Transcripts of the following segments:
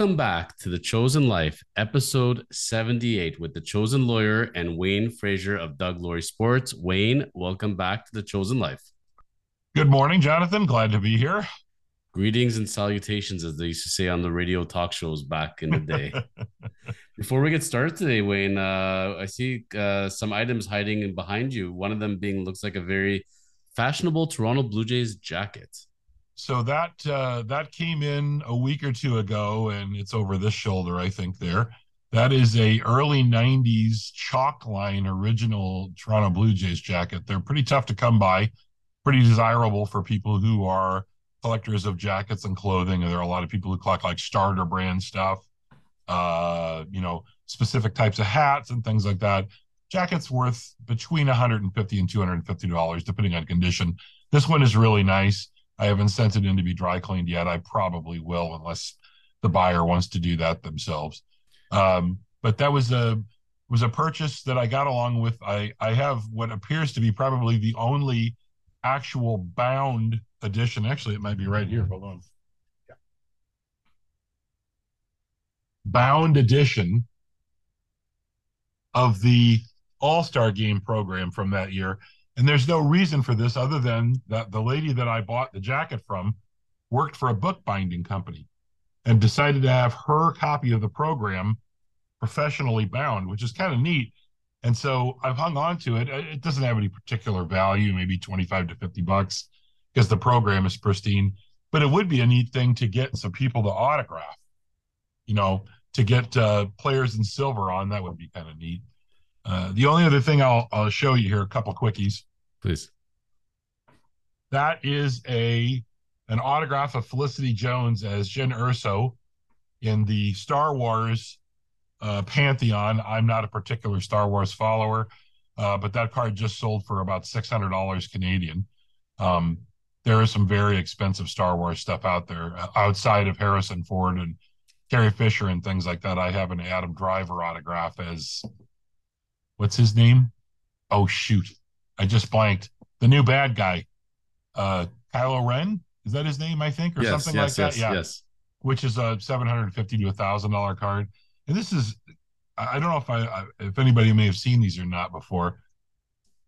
Welcome back to The Chosen Life, episode 78, with the chosen lawyer and Wayne Frazier of Doug Laurie Sports. Wayne, welcome back to The Chosen Life. Good morning, Jonathan. Glad to be here. Greetings and salutations, as they used to say on the radio talk shows back in the day. Before we get started today, Wayne, uh, I see uh, some items hiding behind you. One of them being looks like a very fashionable Toronto Blue Jays jacket. So that uh, that came in a week or two ago, and it's over this shoulder, I think. There, that is a early '90s chalk line original Toronto Blue Jays jacket. They're pretty tough to come by, pretty desirable for people who are collectors of jackets and clothing. There are a lot of people who collect like starter brand stuff, uh, you know, specific types of hats and things like that. Jackets worth between 150 and 250 dollars, depending on condition. This one is really nice I haven't sent it in to be dry cleaned yet. I probably will unless the buyer wants to do that themselves. Um, but that was a was a purchase that I got along with. I I have what appears to be probably the only actual bound edition. Actually, it might be right here. Hold on. Yeah. Bound edition of the All Star Game program from that year. And there's no reason for this other than that the lady that I bought the jacket from worked for a bookbinding company and decided to have her copy of the program professionally bound, which is kind of neat. And so I've hung on to it. It doesn't have any particular value, maybe 25 to 50 bucks because the program is pristine. But it would be a neat thing to get some people to autograph, you know, to get uh, players in silver on. That would be kind of neat. Uh, the only other thing I'll, I'll show you here, a couple quickies please. That is a an autograph of Felicity Jones as Jyn Erso in the Star Wars uh, pantheon. I'm not a particular Star Wars follower, uh, but that card just sold for about six hundred dollars Canadian. Um, there is some very expensive Star Wars stuff out there uh, outside of Harrison Ford and Carrie Fisher and things like that. I have an Adam Driver autograph as what's his name? Oh shoot, I just blanked. The new bad guy, uh, Kylo Ren, is that his name? I think, or yes, something yes, like yes, that. Yeah, yes. which is a seven hundred fifty to a thousand dollar card. And this is, I don't know if I, if anybody may have seen these or not before.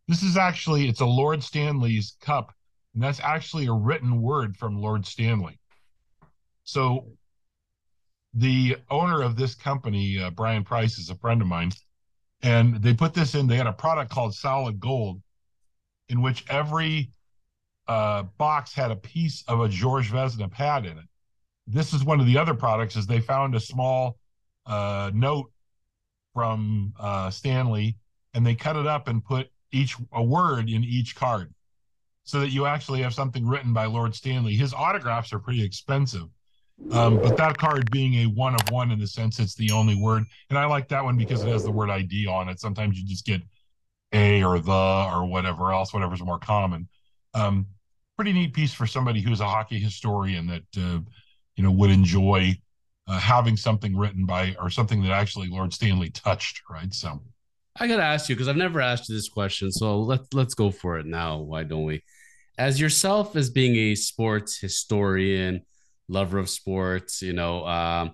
This is actually, it's a Lord Stanley's cup, and that's actually a written word from Lord Stanley. So, the owner of this company, uh, Brian Price, is a friend of mine, and they put this in. They had a product called Solid Gold, in which every uh, box had a piece of a George Vezina pad in it. This is one of the other products. Is they found a small uh, note from uh, Stanley, and they cut it up and put each a word in each card, so that you actually have something written by Lord Stanley. His autographs are pretty expensive, um, but that card being a one of one in the sense it's the only word, and I like that one because it has the word ID on it. Sometimes you just get a or the or whatever else, whatever's more common. Um, pretty neat piece for somebody who's a hockey historian that uh, you know would enjoy uh, having something written by or something that actually Lord Stanley touched, right? So I gotta ask you because I've never asked you this question, so let's let's go for it now. Why don't we? As yourself as being a sports historian, lover of sports, you know, um,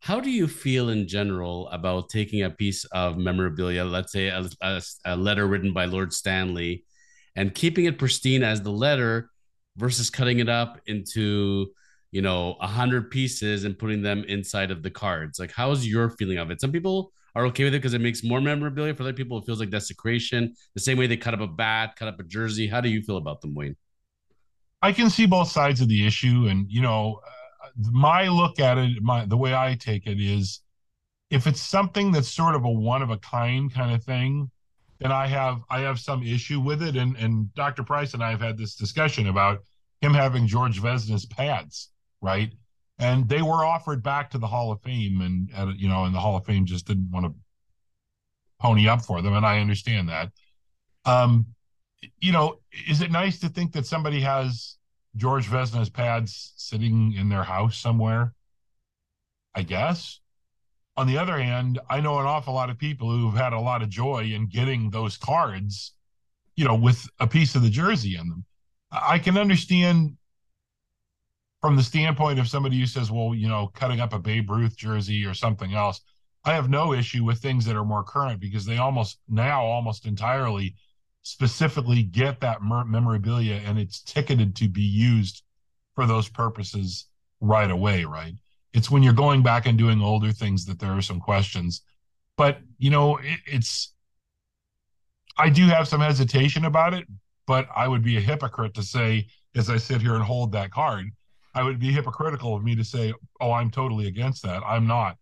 how do you feel in general about taking a piece of memorabilia, let's say a, a, a, letter written by Lord Stanley, and keeping it pristine as the letter versus cutting it up into, you know, a hundred pieces and putting them inside of the cards? Like, how's your feeling of it? Some people are okay with it because it makes more memorabilia. For other people, it feels like desecration. The same way they cut up a bat, cut up a jersey. How do you feel about them, Wayne? I can see both sides of the issue, and you know my look at it, my the way I take it is, if it's something that's sort of a one of a kind kind of thing, then I have I have some issue with it. And and Dr. Price and I have had this discussion about him having George Vezina's pads, right? And they were offered back to the Hall of Fame, and uh, you know, and the Hall of Fame just didn't want to pony up for them, and I understand that. Um, you know, is it nice to think that somebody has George Vezina's pads sitting in their house somewhere. I guess. On the other hand, I know an awful lot of people who've had a lot of joy in getting those cards, you know, with a piece of the jersey in them. I can understand from the standpoint of somebody who says, well, you know, cutting up a Babe Ruth jersey or something else, I have no issue with things that are more current because they almost now almost entirely specifically get that memorabilia and it's ticketed to be used for those purposes right away, right? It's when you're going back and doing older things that there are some questions. But, you know, it, it's, I do have some hesitation about it, but I would be a hypocrite to say, as I sit here and hold that card, I would be hypocritical of me to say, oh, I'm totally against that. I'm not.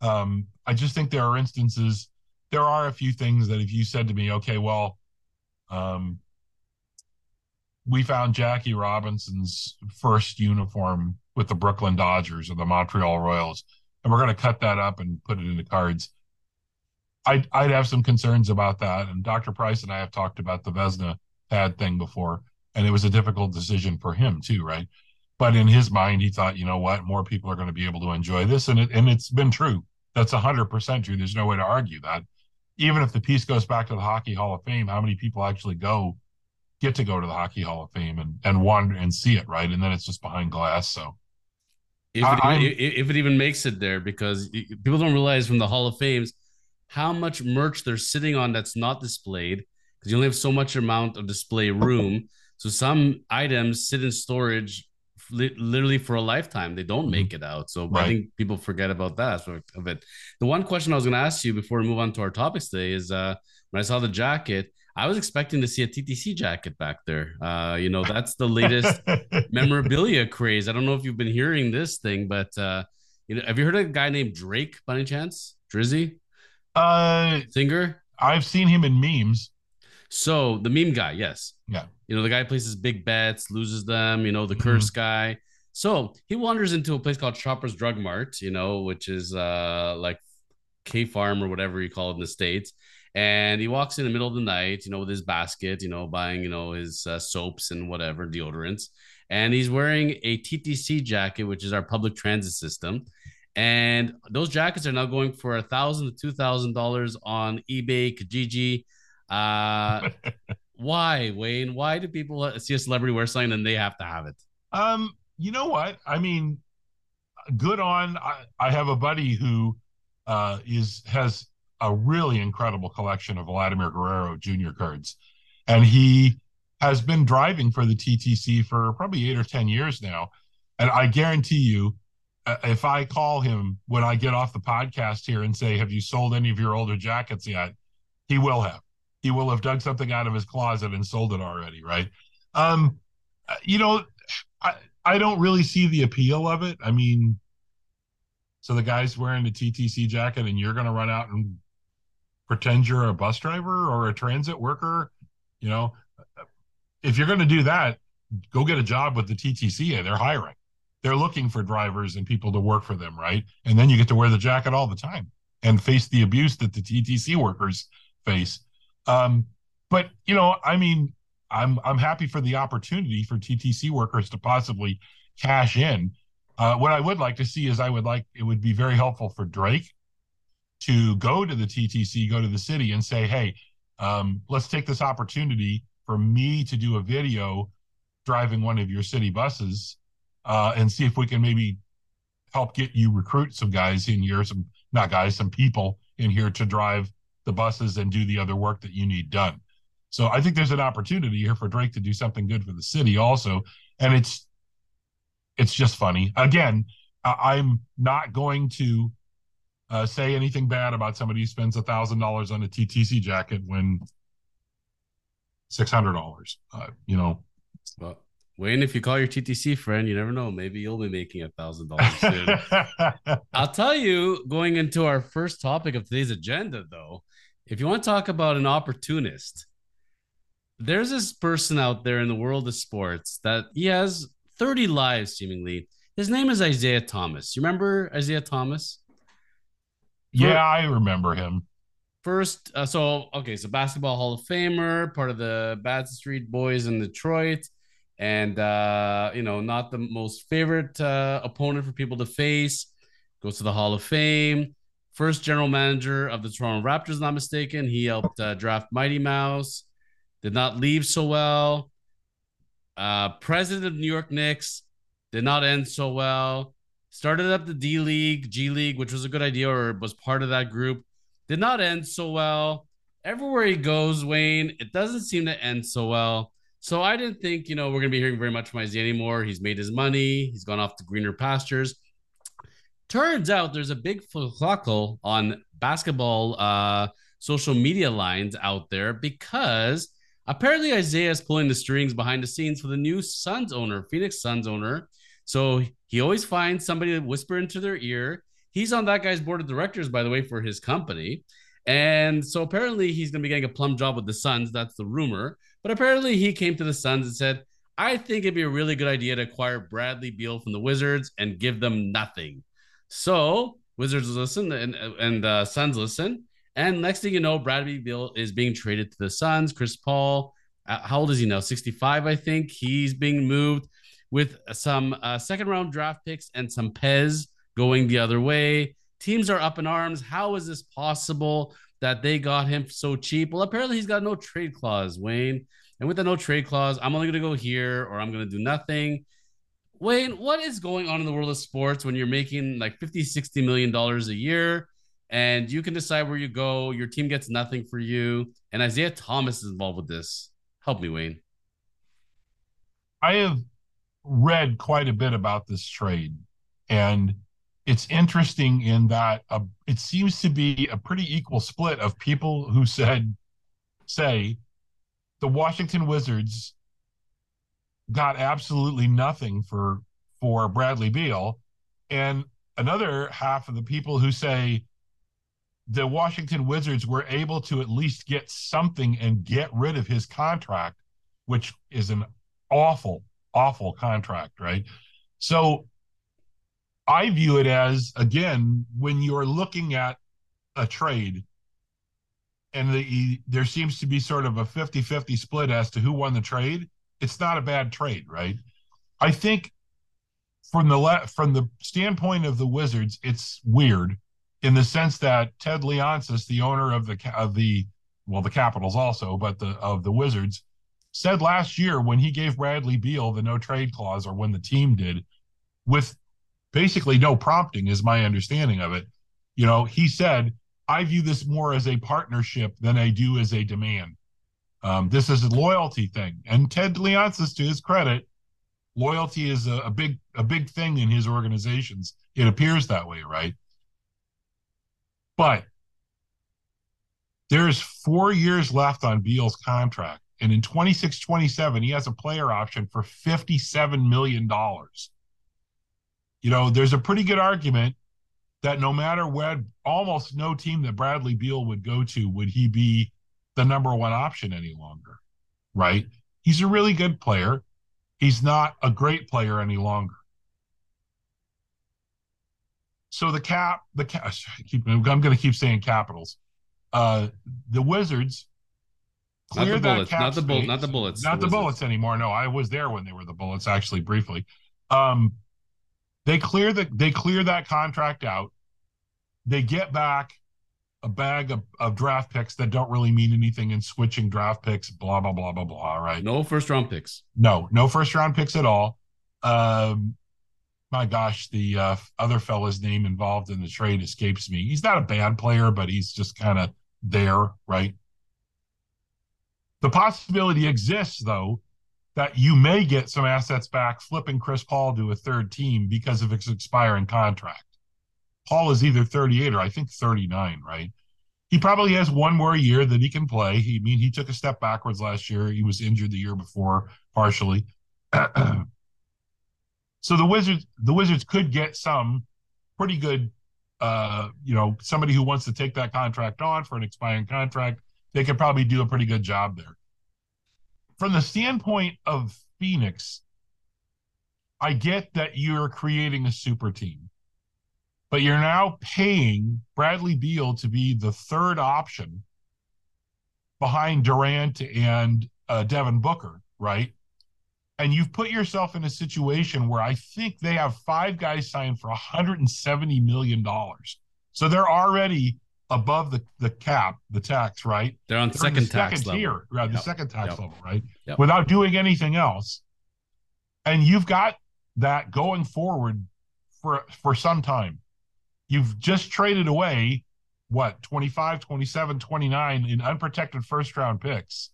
Um, I just think there are instances, there are a few things that if you said to me, okay, well, um, we found Jackie Robinson's first uniform with the Brooklyn Dodgers or the Montreal Royals, and we're going to cut that up and put it into cards. I'd, I'd have some concerns about that. And Dr. Price and I have talked about the Vezina pad thing before, and it was a difficult decision for him too, right? But in his mind, he thought, you know what, more people are going to be able to enjoy this, and it and it's been true. That's hundred percent true. There's no way to argue that. Even if the piece goes back to the Hockey Hall of Fame, how many people actually go get to go to the Hockey Hall of Fame and and wander and see it, right? And then it's just behind glass. So if it, I, if it even makes it there, because people don't realize from the Hall of Fames how much merch they're sitting on that's not displayed because you only have so much amount of display room. So some items sit in storage literally for a lifetime. They don't make mm-hmm. it out. So right. I think people forget about that aspect of it. The one question I was going to ask you before we move on to our topics today is uh, when I saw the jacket, I was expecting to see a TTC jacket back there. Uh, you know, that's the latest memorabilia craze. I don't know if you've been hearing this thing, but uh, you know, have you heard of a guy named Drake by any chance? Drizzy? Uh, singer. I've seen him in memes. So the meme guy, yes. Yeah. You know, the guy places big bets, loses them, you know, the mm-hmm. curse guy. So he wanders into a place called Shoppers Drug Mart, you know, which is uh like K Farm or whatever you call it in the States. And he walks in the middle of the night, you know, with his basket, you know, buying, you know, his uh, soaps and whatever, deodorants. And he's wearing a TTC jacket, which is our public transit system. And those jackets are now going for a thousand to two thousand dollars on eBay, Kijiji, uh, why, Wayne? Why do people see a celebrity wear something and they have to have it? Um, you know what? I mean, good on. I, I have a buddy who uh, is has a really incredible collection of Vladimir Guerrero Jr. cards, and he has been driving for the TTC for probably eight or ten years now. And I guarantee you, uh, if I call him when I get off the podcast here and say, "Have you sold any of your older jackets yet?" He will have he will have dug something out of his closet and sold it already, right? Um, you know, I I don't really see the appeal of it. I mean, so the guy's wearing the TTC jacket, and you're going to run out and pretend you're a bus driver or a transit worker. You know, if you're going to do that, go get a job with the TTC. They're hiring. They're looking for drivers and people to work for them, right? And then you get to wear the jacket all the time and face the abuse that the TTC workers face. Um, but you know, I mean, I'm I'm happy for the opportunity for TTC workers to possibly cash in. Uh, what I would like to see is I would like it would be very helpful for Drake to go to the TTC, go to the city, and say, "Hey, um, let's take this opportunity for me to do a video driving one of your city buses, uh, and see if we can maybe help get you recruit some guys in here, some not guys, some people in here to drive the buses and do the other work that you need done. So I think there's an opportunity here for Drake to do something good for the city also, and it's it's just funny. Again, I'm not going to uh, say anything bad about somebody who spends a thousand dollars on a TTC jacket when six hundred dollars. Uh, you know. Well, Wayne, if you call your TTC friend, you never know. Maybe you'll be making a thousand dollars soon. I'll tell you, going into our first topic of today's agenda, though, if you want to talk about an opportunist, there's this person out there in the world of sports that he has 30 lives seemingly. His name is Isiah Thomas. You remember Isiah Thomas? Yeah, I remember him. First, uh, so okay, so basketball Hall of Famer, part of the Bad Street Boys in Detroit, and uh, you know, not the most favorite uh, opponent for people to face. Goes to the Hall of Fame first general manager of the Toronto Raptors, not mistaken. He helped uh, draft Mighty Mouse, did not leave so well. Uh, president of New York Knicks, did not end so well. Started up the D League, G League, which was a good idea or was part of that group. Did not end so well. Everywhere he goes, Wayne, it doesn't seem to end so well. So I didn't think, you know, we're going to be hearing very much from Isiah anymore. He's made his money. He's gone off to greener pastures. Turns out there's a big flacco on basketball uh, social media lines out there because apparently Isiah is pulling the strings behind the scenes for the new Suns owner, Phoenix Suns owner. So he always finds somebody to whisper into their ear. He's on that guy's board of directors, by the way, for his company. And so apparently he's going to be getting a plum job with the Suns. That's the rumor. But apparently he came to the Suns and said, I think it'd be a really good idea to acquire Bradley Beal from the Wizards and give them nothing. So Wizards listen and, and uh, Suns listen. And next thing you know, Bradley Beal is being traded to the Suns. Chris Paul, uh, how old is he now? 65, I think. He's being moved with some uh, second round draft picks and some Pez going the other way. Teams are up in arms. How is this possible that they got him so cheap? Well, apparently he's got no trade clause, Wayne. And with the no trade clause, I'm only going to go here or I'm going to do nothing. Wayne, what is going on in the world of sports when you're making like 50, 60 million dollars a year and you can decide where you go? Your team gets nothing for you. And Isiah Thomas is involved with this. Help me, Wayne. I have read quite a bit about this trade. And it's interesting in that uh, it seems to be a pretty equal split of people who said, say, the Washington Wizards got absolutely nothing for for Bradley Beal, and another half of the people who say the Washington Wizards were able to at least get something and get rid of his contract, which is an awful, awful contract, right? So I view it as again when you're looking at a trade and the, there seems to be sort of a 50-50 split as to who won the trade, it's not a bad trade, right? I think from the from the standpoint of the Wizards, it's weird in the sense that Ted Leonsis, the owner of the of the well, the Capitals also, but the of the Wizards, said last year when he gave Bradley Beal the no trade clause, or when the team did, with basically no prompting, is my understanding of it. You know, he said, I view this more as a partnership than I do as a demand. Um, this is a loyalty thing. And Ted Leonsis, to his credit, loyalty is a, a big a big thing in his organizations. It appears that way, right? But there's four years left on Beal's contract. And in 26 27, he has a player option for $57 million you know, there's a pretty good argument that no matter what, almost no team that Bradley Beal would go to would he be the number one option any longer, right? He's a really good player. He's not a great player any longer. So the cap, the cap, keep, I'm going to keep saying Capitals. Uh, the Wizards clear not the bullets, not the bullets, not the bullets, not the, the bullets anymore. No, I was there when they were the bullets, actually, briefly. Um, they clear the they clear that contract out. They get back a bag of, of draft picks that don't really mean anything in switching draft picks, blah, blah, blah, blah, blah. Right. No first round picks. No, no first round picks at all. Um, my gosh, the uh, other fella's name involved in the trade escapes me. He's not a bad player, but he's just kind of there, right? The possibility exists, though, that you may get some assets back flipping Chris Paul to a third team because of his expiring contract. Paul is either 38 or I think 39, right? He probably has one more year that he can play. He I mean he took a step backwards last year. He was injured the year before partially. so the Wizards the Wizards could get some pretty good uh, you know, somebody who wants to take that contract on for an expiring contract, they could probably do a pretty good job there from the standpoint of Phoenix, I get that you're creating a super team, but you're now paying Bradley Beal to be the third option behind Durant and uh, Devin Booker, right? And you've put yourself in a situation where I think they have five guys signed for 170 million dollars. So they're already above the, the cap, the tax, right? They're on They're second the tax second level. tier, right? Yep. The second tax yep. level, right? Yep. Without doing anything else. And you've got that going forward for for some time, you've just traded away what 25, 27, 29 in unprotected first round picks.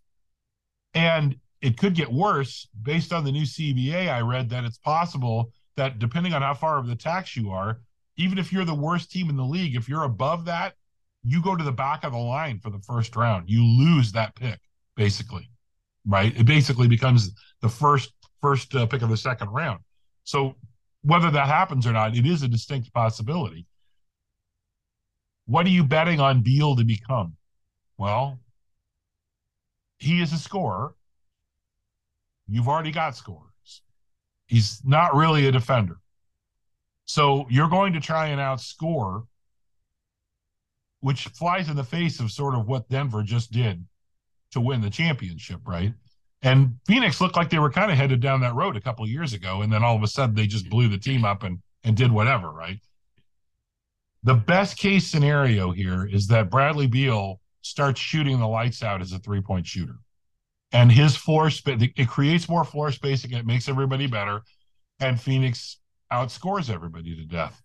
And it could get worse based on the new CBA. I read that it's possible that depending on how far of the tax you are, even if you're the worst team in the league, if you're above that, you go to the back of the line for the first round. You lose that pick, basically, right? It basically becomes the first first uh, pick of the second round. So whether that happens or not, it is a distinct possibility. What are you betting on Beal to become? Well, he is a scorer. You've already got scorers. He's not really a defender. So you're going to try and outscore, which flies in the face of sort of what Denver just did to win the championship, right? And Phoenix looked like they were kind of headed down that road a couple of years ago, and then all of a sudden they just blew the team up and and did whatever, right? The best case scenario here is that Bradley Beal starts shooting the lights out as a three point shooter. And his floor space, it creates more floor spacing. It makes everybody better. And Phoenix outscores everybody to death.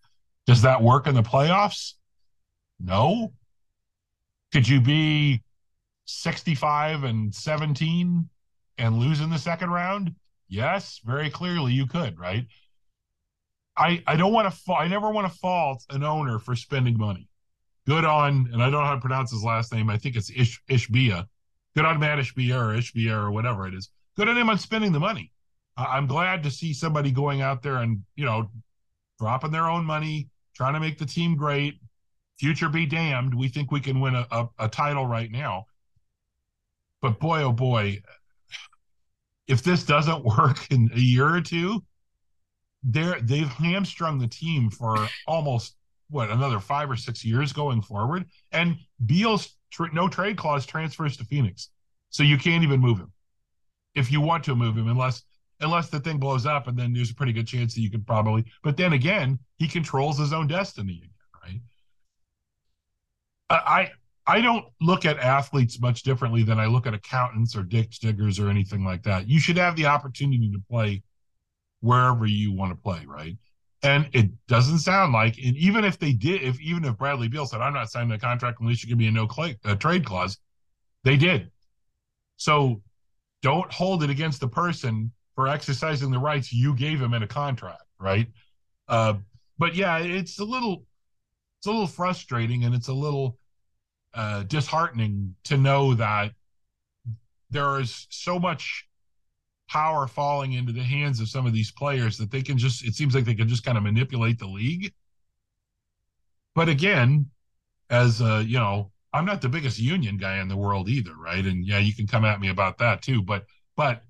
Does that work in the playoffs? No. Could you be 65 and 17 and lose in the second round? Yes, very clearly you could, right? I I don't want to fa- I never want to fault an owner for spending money. Good on, and I don't know how to pronounce his last name. I think it's Ish Ishbia. Good on Mat Ishbia or Ishbia or whatever it is. Good on him on spending the money. I'm glad to see somebody going out there and you know dropping their own money, trying to make the team great. Future be damned. We think we can win a, a, a title right now. But boy, oh boy, if this doesn't work in a year or two, they're they've hamstrung the team for almost what another five or six years going forward. And Beal's no trade clause transfers to Phoenix, so you can't even move him if you want to move him, unless unless the thing blows up, and then there's a pretty good chance that you could probably. But then again, he controls his own destiny again, right? I I don't look at athletes much differently than I look at accountants or ditch diggers or anything like that. You should have the opportunity to play wherever you want to play, right? And it doesn't sound like, and even if they did, if even if Bradley Beal said, "I'm not signing a contract unless you give me a no clay, a trade clause," they did. So don't hold it against the person for exercising the rights you gave him in a contract, right? Uh, but yeah, it's a little, it's a little frustrating, and it's a little uh, disheartening to know that there is so much power falling into the hands of some of these players that they can just it seems like they can just kind of manipulate the league. But again as uh you know i'm not the biggest union guy in the world either right? And yeah you can come at me about that too but but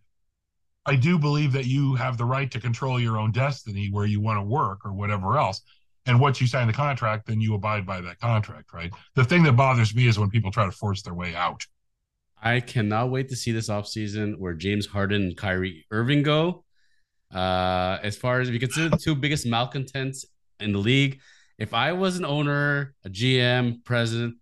i do believe that you have the right to control your own destiny where you want to work or whatever else. And once you sign the contract then you abide by that contract right? The thing that bothers me is when people try to force their way out I cannot wait to see this offseason where James Harden and Kyrie Irving go. Uh, as far as we consider the two biggest malcontents in the league, if I was an owner, a GM, president,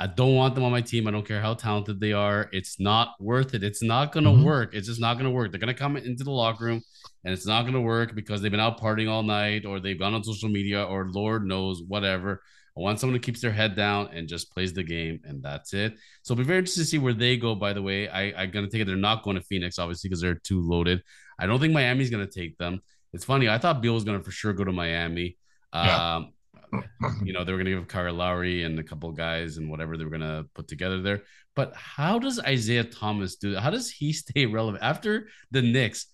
I don't want them on my team. I don't care how talented they are. It's not worth it. It's not going to mm-hmm. work. It's just not going to work. They're going to come into the locker room and it's not going to work because they've been out partying all night or they've gone on social media or Lord knows whatever. I want someone who keeps their head down and just plays the game, and that's it. So it'll be very interesting to see where they go. By the way, I, I'm gonna take it. They're not going to Phoenix, obviously, because they're too loaded. I don't think Miami's gonna take them. It's funny. I thought Beal was gonna for sure go to Miami. Yeah. Um, you know, they were gonna give Kyle Lowry and a couple guys and whatever they were gonna put together there. But how does Isiah Thomas do that? How does he stay relevant after the Knicks?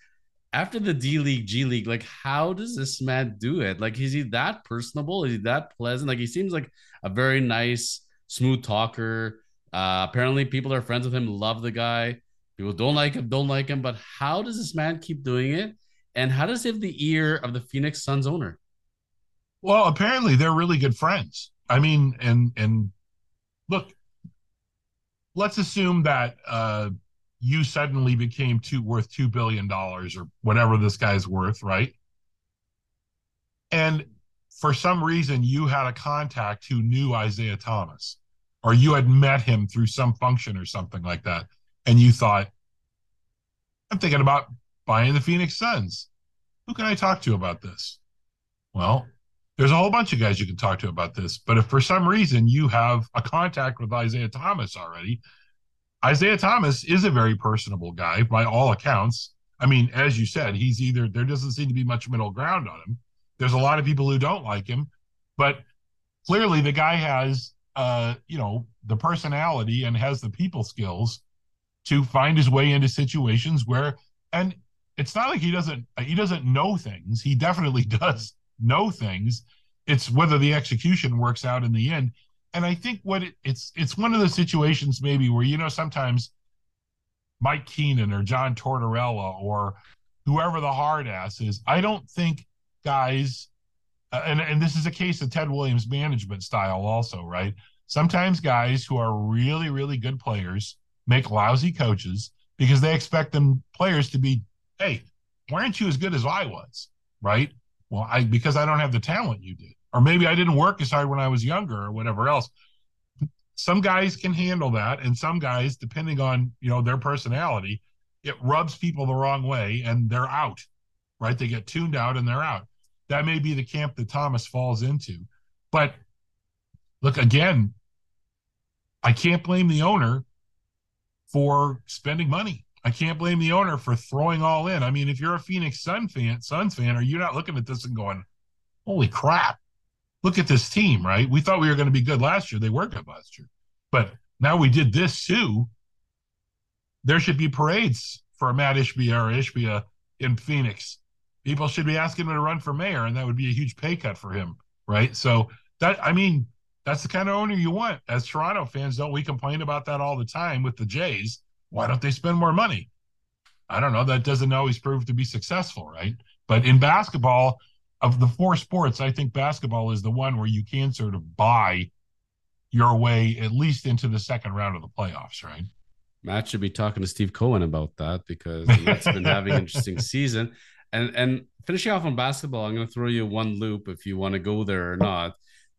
After the D League, G League, like how does this man do it? Like, is he that personable? Is he that pleasant? Like, he seems like a very nice, smooth talker. Uh, apparently, people are friends with him, love the guy. People don't like him, don't like him. But how does this man keep doing it? And how does he have the ear of the Phoenix Suns owner? Well, apparently they're really good friends. I mean, and and look, let's assume that uh, you suddenly became two worth two billion dollars or whatever this guy's worth, right? And for some reason you had a contact who knew Isiah Thomas, or you had met him through some function or something like that, and you thought, I'm thinking about buying the Phoenix Suns. who can I talk to about this? Well, there's a whole bunch of guys you can talk to about this. But if for some reason you have a contact with Isiah Thomas already, Isiah Thomas is a very personable guy by all accounts. I mean, as you said, he's either there doesn't seem to be much middle ground on him. There's a lot of people who don't like him, but clearly the guy has uh, you know, the personality and has the people skills to find his way into situations where and it's not like he doesn't he doesn't know things. He definitely does know things. It's whether the execution works out in the end. And I think what it, it's it's one of the situations maybe where you know sometimes Mike Keenan or John Tortorella or whoever the hard ass is. I don't think guys, uh, and and this is a case of Ted Williams' management style also, right? Sometimes guys who are really really good players make lousy coaches because they expect them players to be, hey, why aren't you as good as I was, right? Well, I because I don't have the talent you did, or maybe I didn't work as hard when I was younger, or whatever else. Some guys can handle that and some guys depending on you know their personality it rubs people the wrong way and they're out right? They get tuned out and they're out. That may be the camp that thomas falls into. But look again i can't blame the owner for spending money. I can't blame the owner for throwing all in. I mean if you're a phoenix sun fan suns fan are you not looking at this and going holy crap look at this team, right? We thought we were going to be good last year. They were good last year. But now we did this too. There should be parades for Mat Ishbia or Ishbia in Phoenix. People should be asking him to run for mayor, and that would be a huge pay cut for him, right? So that I mean, that's the kind of owner you want. As Toronto fans, don't we complain about that all the time with the Jays? Why don't they spend more money? I don't know. That doesn't always prove to be successful, right? But in basketball, of the four sports, I think basketball is the one where you can sort of buy your way at least into the second round of the playoffs, right? Matt should be talking to Steve Cohen about that because Matt's been having an interesting season. And and finishing off on basketball, I'm going to throw you one loop if you want to go there or not.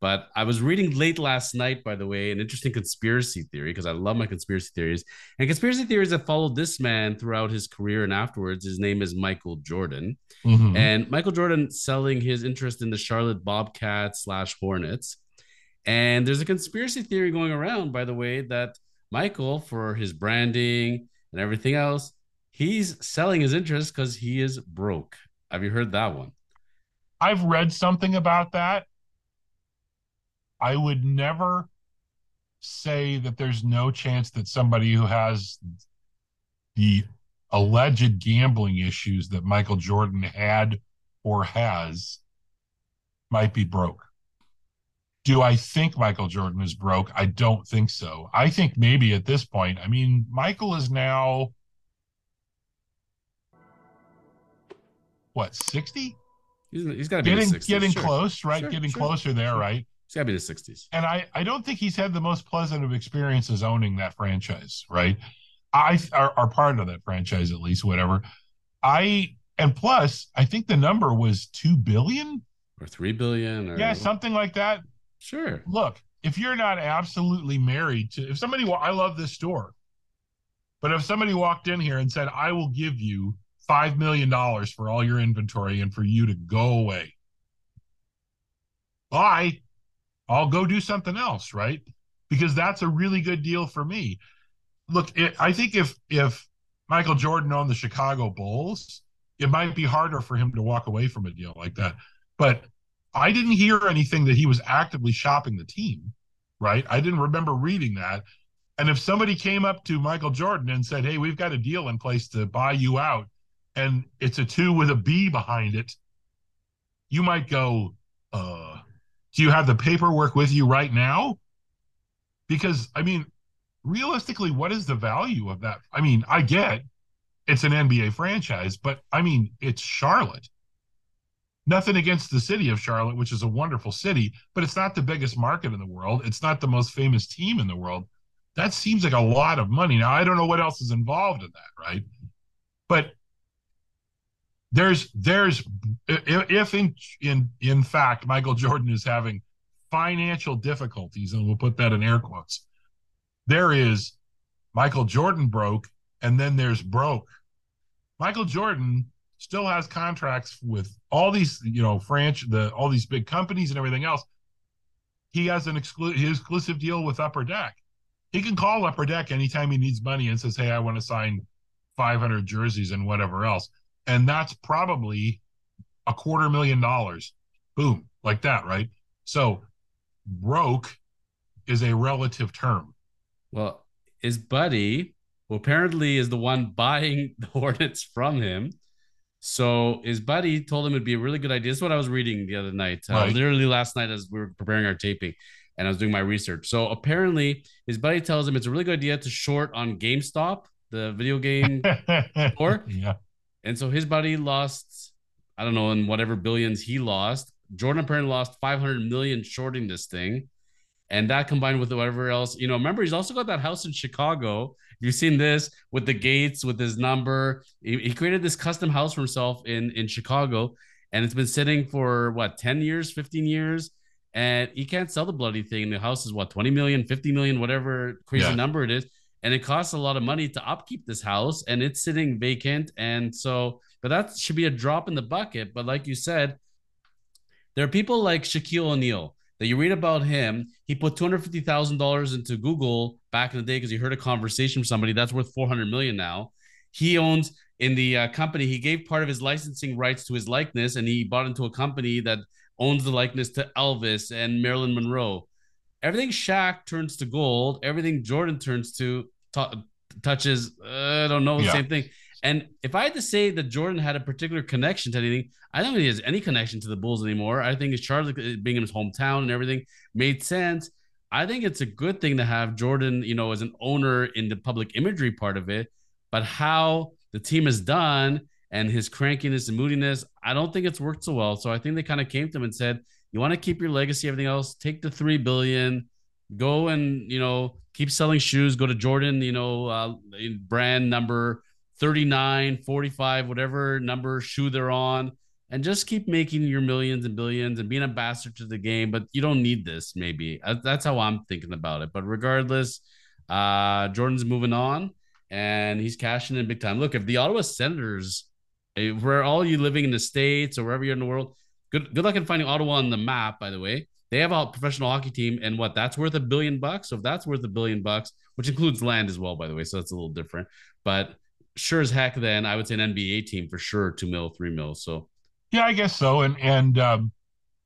But I was reading late last night, by the way, an interesting conspiracy theory because I love my conspiracy theories. And conspiracy theories that followed this man throughout his career and afterwards. His name is Michael Jordan. Mm-hmm. And Michael Jordan selling his interest in the Charlotte Bobcats slash Hornets. And there's a conspiracy theory going around, by the way, that Michael, for his branding and everything else, he's selling his interest because he is broke. Have you heard that one? I've read something about that. I would never say that there's no chance that somebody who has the alleged gambling issues that Michael Jordan had or has might be broke. Do I think Michael Jordan is broke? I don't think so. I think maybe at this point, I mean, Michael is now what, 60? He's, he's got to be getting, 60s. getting sure. close, right? Sure, getting sure, closer there, right? Got to be the 60s. And I, I don't think he's had the most pleasant of experiences owning that franchise, right? I are, are part of that franchise at least, whatever. I and plus, I think the number was two billion or three billion, or yeah, something like that. Sure. Look, if you're not absolutely married to, if somebody, I love this store, but if somebody walked in here and said, "I will give you five million dollars for all your inventory and for you to go away," bye. I'll go do something else, right? Because that's a really good deal for me look, it, I think if if Michael Jordan owned the Chicago Bulls, it might be harder for him to walk away from a deal like that. But I didn't hear anything that he was actively shopping the team, right? I didn't remember reading that. And if somebody came up to Michael Jordan and said, "Hey, we've got a deal in place to buy you out," and it's a two with a B behind it, you might go, uh, "Do you have the paperwork with you right now?" Because I mean, realistically, what is the value of that? I mean, I get it's an NBA franchise, but I mean, it's Charlotte. Nothing against the city of Charlotte, which is a wonderful city, but it's not the biggest market in the world. It's not the most famous team in the world. That seems like a lot of money. Now, I don't know what else is involved in that, right? But there's there's if in in in fact Michael Jordan is having financial difficulties, and we'll put that in air quotes, there is Michael Jordan broke, and then there's broke. Michael Jordan still has contracts with all these, you know, French, the all these big companies and everything else. He has an exclusive exclusive deal with Upper Deck. He can call Upper Deck anytime he needs money and says, "Hey, I want to sign 500 jerseys and whatever else," and that's probably a quarter million dollars. Boom, like that, right? So broke is a relative term. Well, his buddy, who apparently is the one buying the Hornets from him. So his buddy told him it'd be a really good idea. This is what I was reading the other night, uh, right. literally last night as we were preparing our taping and I was doing my research. So apparently his buddy tells him it's a really good idea to short on GameStop, the video game store. Yeah. And so his buddy lost, I don't know, in whatever billions he lost. Jordan apparently lost 500 million shorting this thing. And that combined with whatever else, you know, remember, he's also got that house in Chicago. You've seen this with the gates, with his number. He, he created this custom house for himself in, in Chicago. And it's been sitting for what, 10 years, 15 years? And he can't sell the bloody thing. The house is what, 20 million, 50 million, whatever crazy yeah. number it is. And it costs a lot of money to upkeep this house and it's sitting vacant. And so, but that should be a drop in the bucket. But like you said, there are people like Shaquille O'Neal that you read about him. He put two hundred fifty thousand dollars into Google back in the day because he heard a conversation from somebody that's worth four hundred million now. He owns in the uh, company. He gave part of his licensing rights to his likeness, and he bought into a company that owns the likeness to Elvis and Marilyn Monroe. Everything Shaq turns to gold. Everything Jordan turns to t- touches. Uh, I don't know the yeah. same thing. And if I had to say that Jordan had a particular connection to anything, I don't think he has any connection to the Bulls anymore. I think his Charlotte uh, being in his hometown and everything made sense. I think it's a good thing to have Jordan, you know, as an owner in the public imagery part of it. But how the team is done and his crankiness and moodiness, I don't think it's worked so well. So I think they kind of came to him and said, "You want to keep your legacy, everything else, take the three billion, go and you know keep selling shoes, go to Jordan, you know, uh, brand number 39, 45, whatever number shoe they're on, and just keep making your millions and billions and being an ambassador to the game. But you don't need this, maybe. Uh, that's how I'm thinking about it. But regardless, uh, Jordan's moving on and he's cashing in big time. Look, if the Ottawa Senators, where all you living in the States or wherever you're in the world, good good luck in finding Ottawa on the map, by the way. They have a professional hockey team, and what that's worth a billion bucks. So if that's worth a billion bucks, which includes land as well, by the way, so that's a little different. But sure as heck then I would say an NBA team for sure, two mil, three mil. So yeah, I guess so. And and um,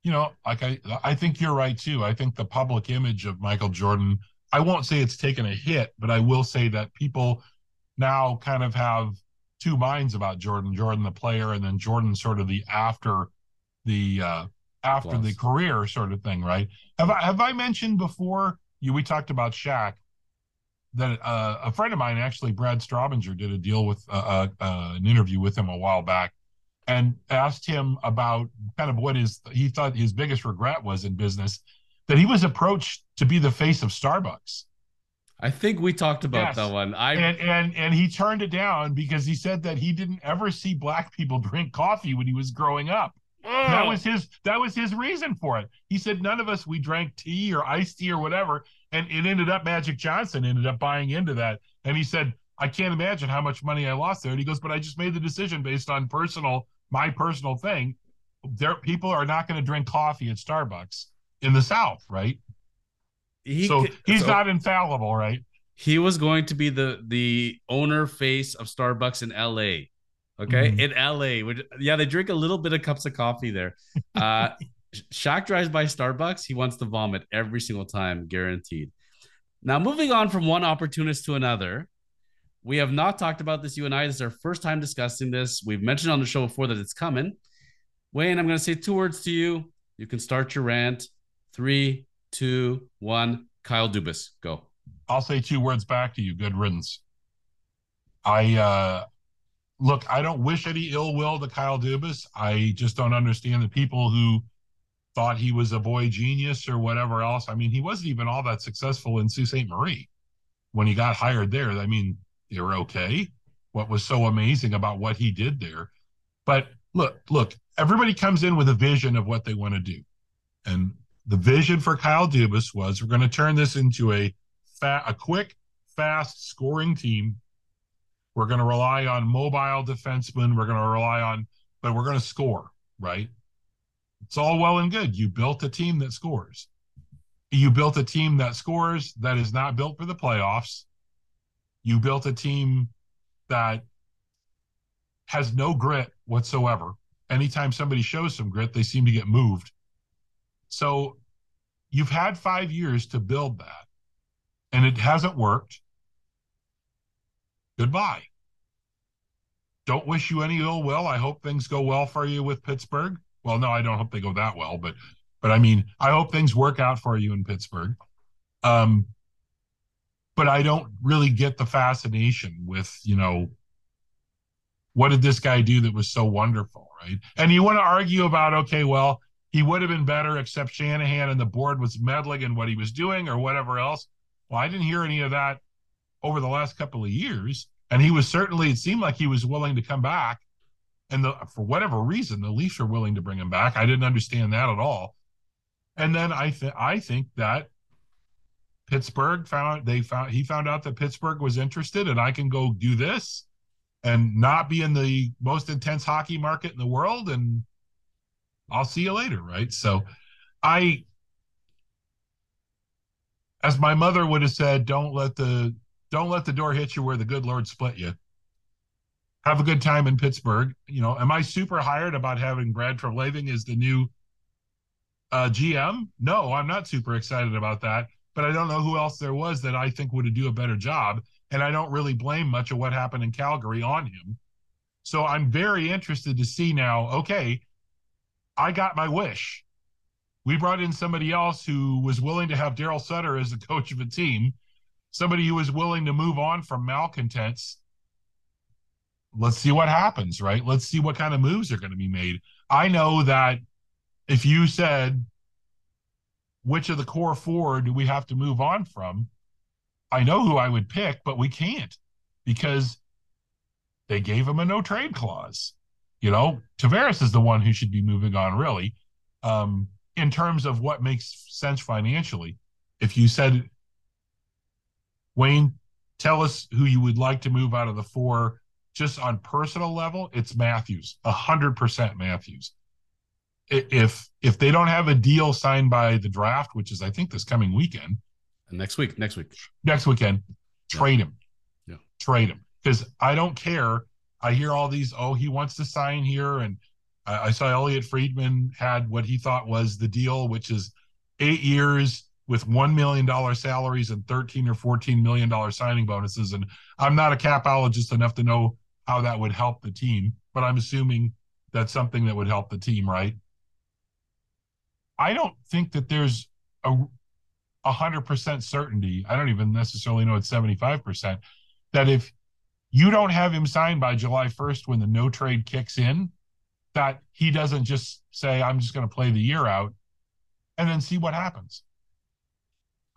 you know, like I I think you're right too. I think the public image of Michael Jordan, I won't say it's taken a hit, but I will say that people now kind of have two minds about Jordan, Jordan the player, and then Jordan sort of the after the uh after the career sort of thing, right? Have I have I mentioned before you we talked about Shaq that uh, a friend of mine, actually Brad Strawbinger, did a deal with uh, uh, uh, an interview with him a while back, and asked him about kind of what his he thought his biggest regret was in business, that he was approached to be the face of Starbucks. I think we talked about yes. that one. I and, and and he turned it down because he said that he didn't ever see black people drink coffee when he was growing up. That oh. was his that was his reason for it. He said none of us we drank tea or iced tea or whatever, and it ended up Magic Johnson ended up buying into that. And he said, I can't imagine how much money I lost there. And he goes, but I just made the decision based on personal my personal thing. There people are not going to drink coffee at Starbucks in the South, right? He, so he's so not infallible, right? He was going to be the the owner face of Starbucks in LA. Okay, mm-hmm. in LA, which yeah, they drink a little bit of cups of coffee there. Uh, Shaq drives by Starbucks, he wants to vomit every single time, guaranteed. Now, moving on from one opportunist to another, we have not talked about this. You and I, this is our first time discussing this. We've mentioned on the show before that it's coming. Wayne, I'm going to say two words to you. You can start your rant. Three, two, one. Kyle Dubas, go. I'll say two words back to you. Good riddance. I uh, look, I don't wish any ill will to Kyle Dubas. I just don't understand the people who thought he was a boy genius or whatever else. I mean, he wasn't even all that successful in Sault Ste. Marie when he got hired there. I mean, they were okay. What was so amazing about what he did there? But look, look, everybody comes in with a vision of what they want to do. And the vision for Kyle Dubas was we're going to turn this into a fat, a quick, fast scoring team We're going to rely on mobile defensemen. We're going to rely on, but we're going to score, right? It's all well and good. You built a team that scores. You built a team that scores that is not built for the playoffs. You built a team that has no grit whatsoever. Anytime somebody shows some grit, they seem to get moved. So you've had five years to build that, and it hasn't worked. Goodbye. Don't wish you any ill will. I hope things go well for you with Pittsburgh. Well, no, I don't hope they go that well, but but I mean, I hope things work out for you in Pittsburgh. Um, but I don't really get the fascination with, you know, what did this guy do that was so wonderful, right? And you want to argue about, okay, well, he would have been better, except Shanahan and the board was meddling in what he was doing or whatever else. Well, I didn't hear any of that over the last couple of years. And he was certainly, it seemed like he was willing to come back. And the, for whatever reason, the Leafs are willing to bring him back. I didn't understand that at all. And then I think I think that Pittsburgh found they found he found out that Pittsburgh was interested, and I can go do this and not be in the most intense hockey market in the world, and I'll see you later, right? So, I, as my mother would have said, don't let the don't let the door hit you where the good Lord split you. Have a good time in Pittsburgh. You know, am I super hired about having Brad Treliving as the new uh, GM? No, I'm not super excited about that. But I don't know who else there was that I think would do a better job. And I don't really blame much of what happened in Calgary on him. So I'm very interested to see now. Okay, I got my wish. We brought in somebody else who was willing to have Darryl Sutter as the coach of a team, somebody who is willing to move on from malcontents. Let's see what happens, right? Let's see what kind of moves are going to be made. I know that if you said, which of the core four do we have to move on from? I know who I would pick, but we can't because they gave him a no trade clause. You know, Tavares is the one who should be moving on, really, um, in terms of what makes sense financially. If you said, Wayne, tell us who you would like to move out of the four. Just on personal level, it's Matthews, a hundred percent Matthews. If if they don't have a deal signed by the draft, which is I think this coming weekend, next week, next week, next weekend, trade yeah. him, yeah, trade him. Because I don't care. I hear all these, oh, he wants to sign here. And I, I saw Elliotte Friedman had what he thought was the deal, which is eight years with $1 million salaries and 13 or $14 million signing bonuses. And I'm not a capologist enough to know how that would help the team, but I'm assuming that's something that would help the team, right? I don't think that there's a, a hundred percent certainty. I don't even necessarily know it's 75% that if you don't have him signed by July 1st when the no trade kicks in, that he doesn't just say, I'm just going to play the year out and then see what happens.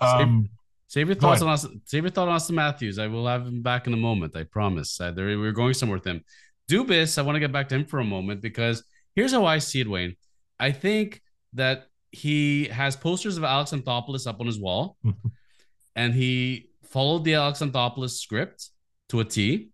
Um, save, save your thoughts on us. Save your thought on Auston Matthews. I will have him back in a moment. I promise. Uh, there, we're going somewhere with him. Dubas, I want to get back to him for a moment because here's how I see it, Wayne. I think that he has posters of Alex Anthopoulos up on his wall, and he followed the Alex Anthopoulos script to a T.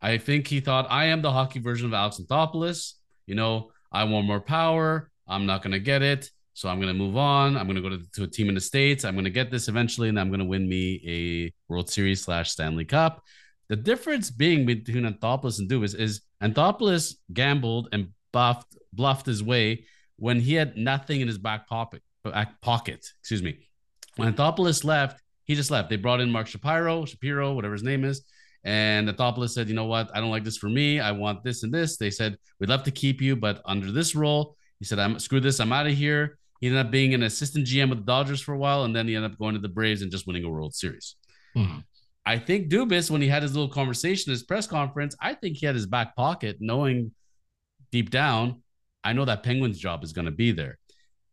I think he thought, I am the hockey version of Alex Anthopoulos. You know, I want more power. I'm not going to get it. So I'm going to move on. I'm going to go to, a team in the States. I'm going to get this eventually, and I'm going to win me a World Series slash Stanley Cup. The difference being between Anthopoulos and Dubas is Anthopoulos gambled and buffed, bluffed his way when he had nothing in his back pocket. Back pocket, excuse me. When Anthopoulos left, he just left. They brought in Mark Shapiro, Shapiro, whatever his name is. And Anthopoulos said, you know what? I don't like this for me. I want this and this. They said, we'd love to keep you, but under this role, he said, I'm screw this. I'm out of here. He ended up being an assistant GM with the Dodgers for a while, and then he ended up going to the Braves and just winning a World Series. Mm-hmm. I think Dubas, when he had his little conversation, his press conference, I think he had his back pocket, knowing deep down, I know that Penguins job is going to be there.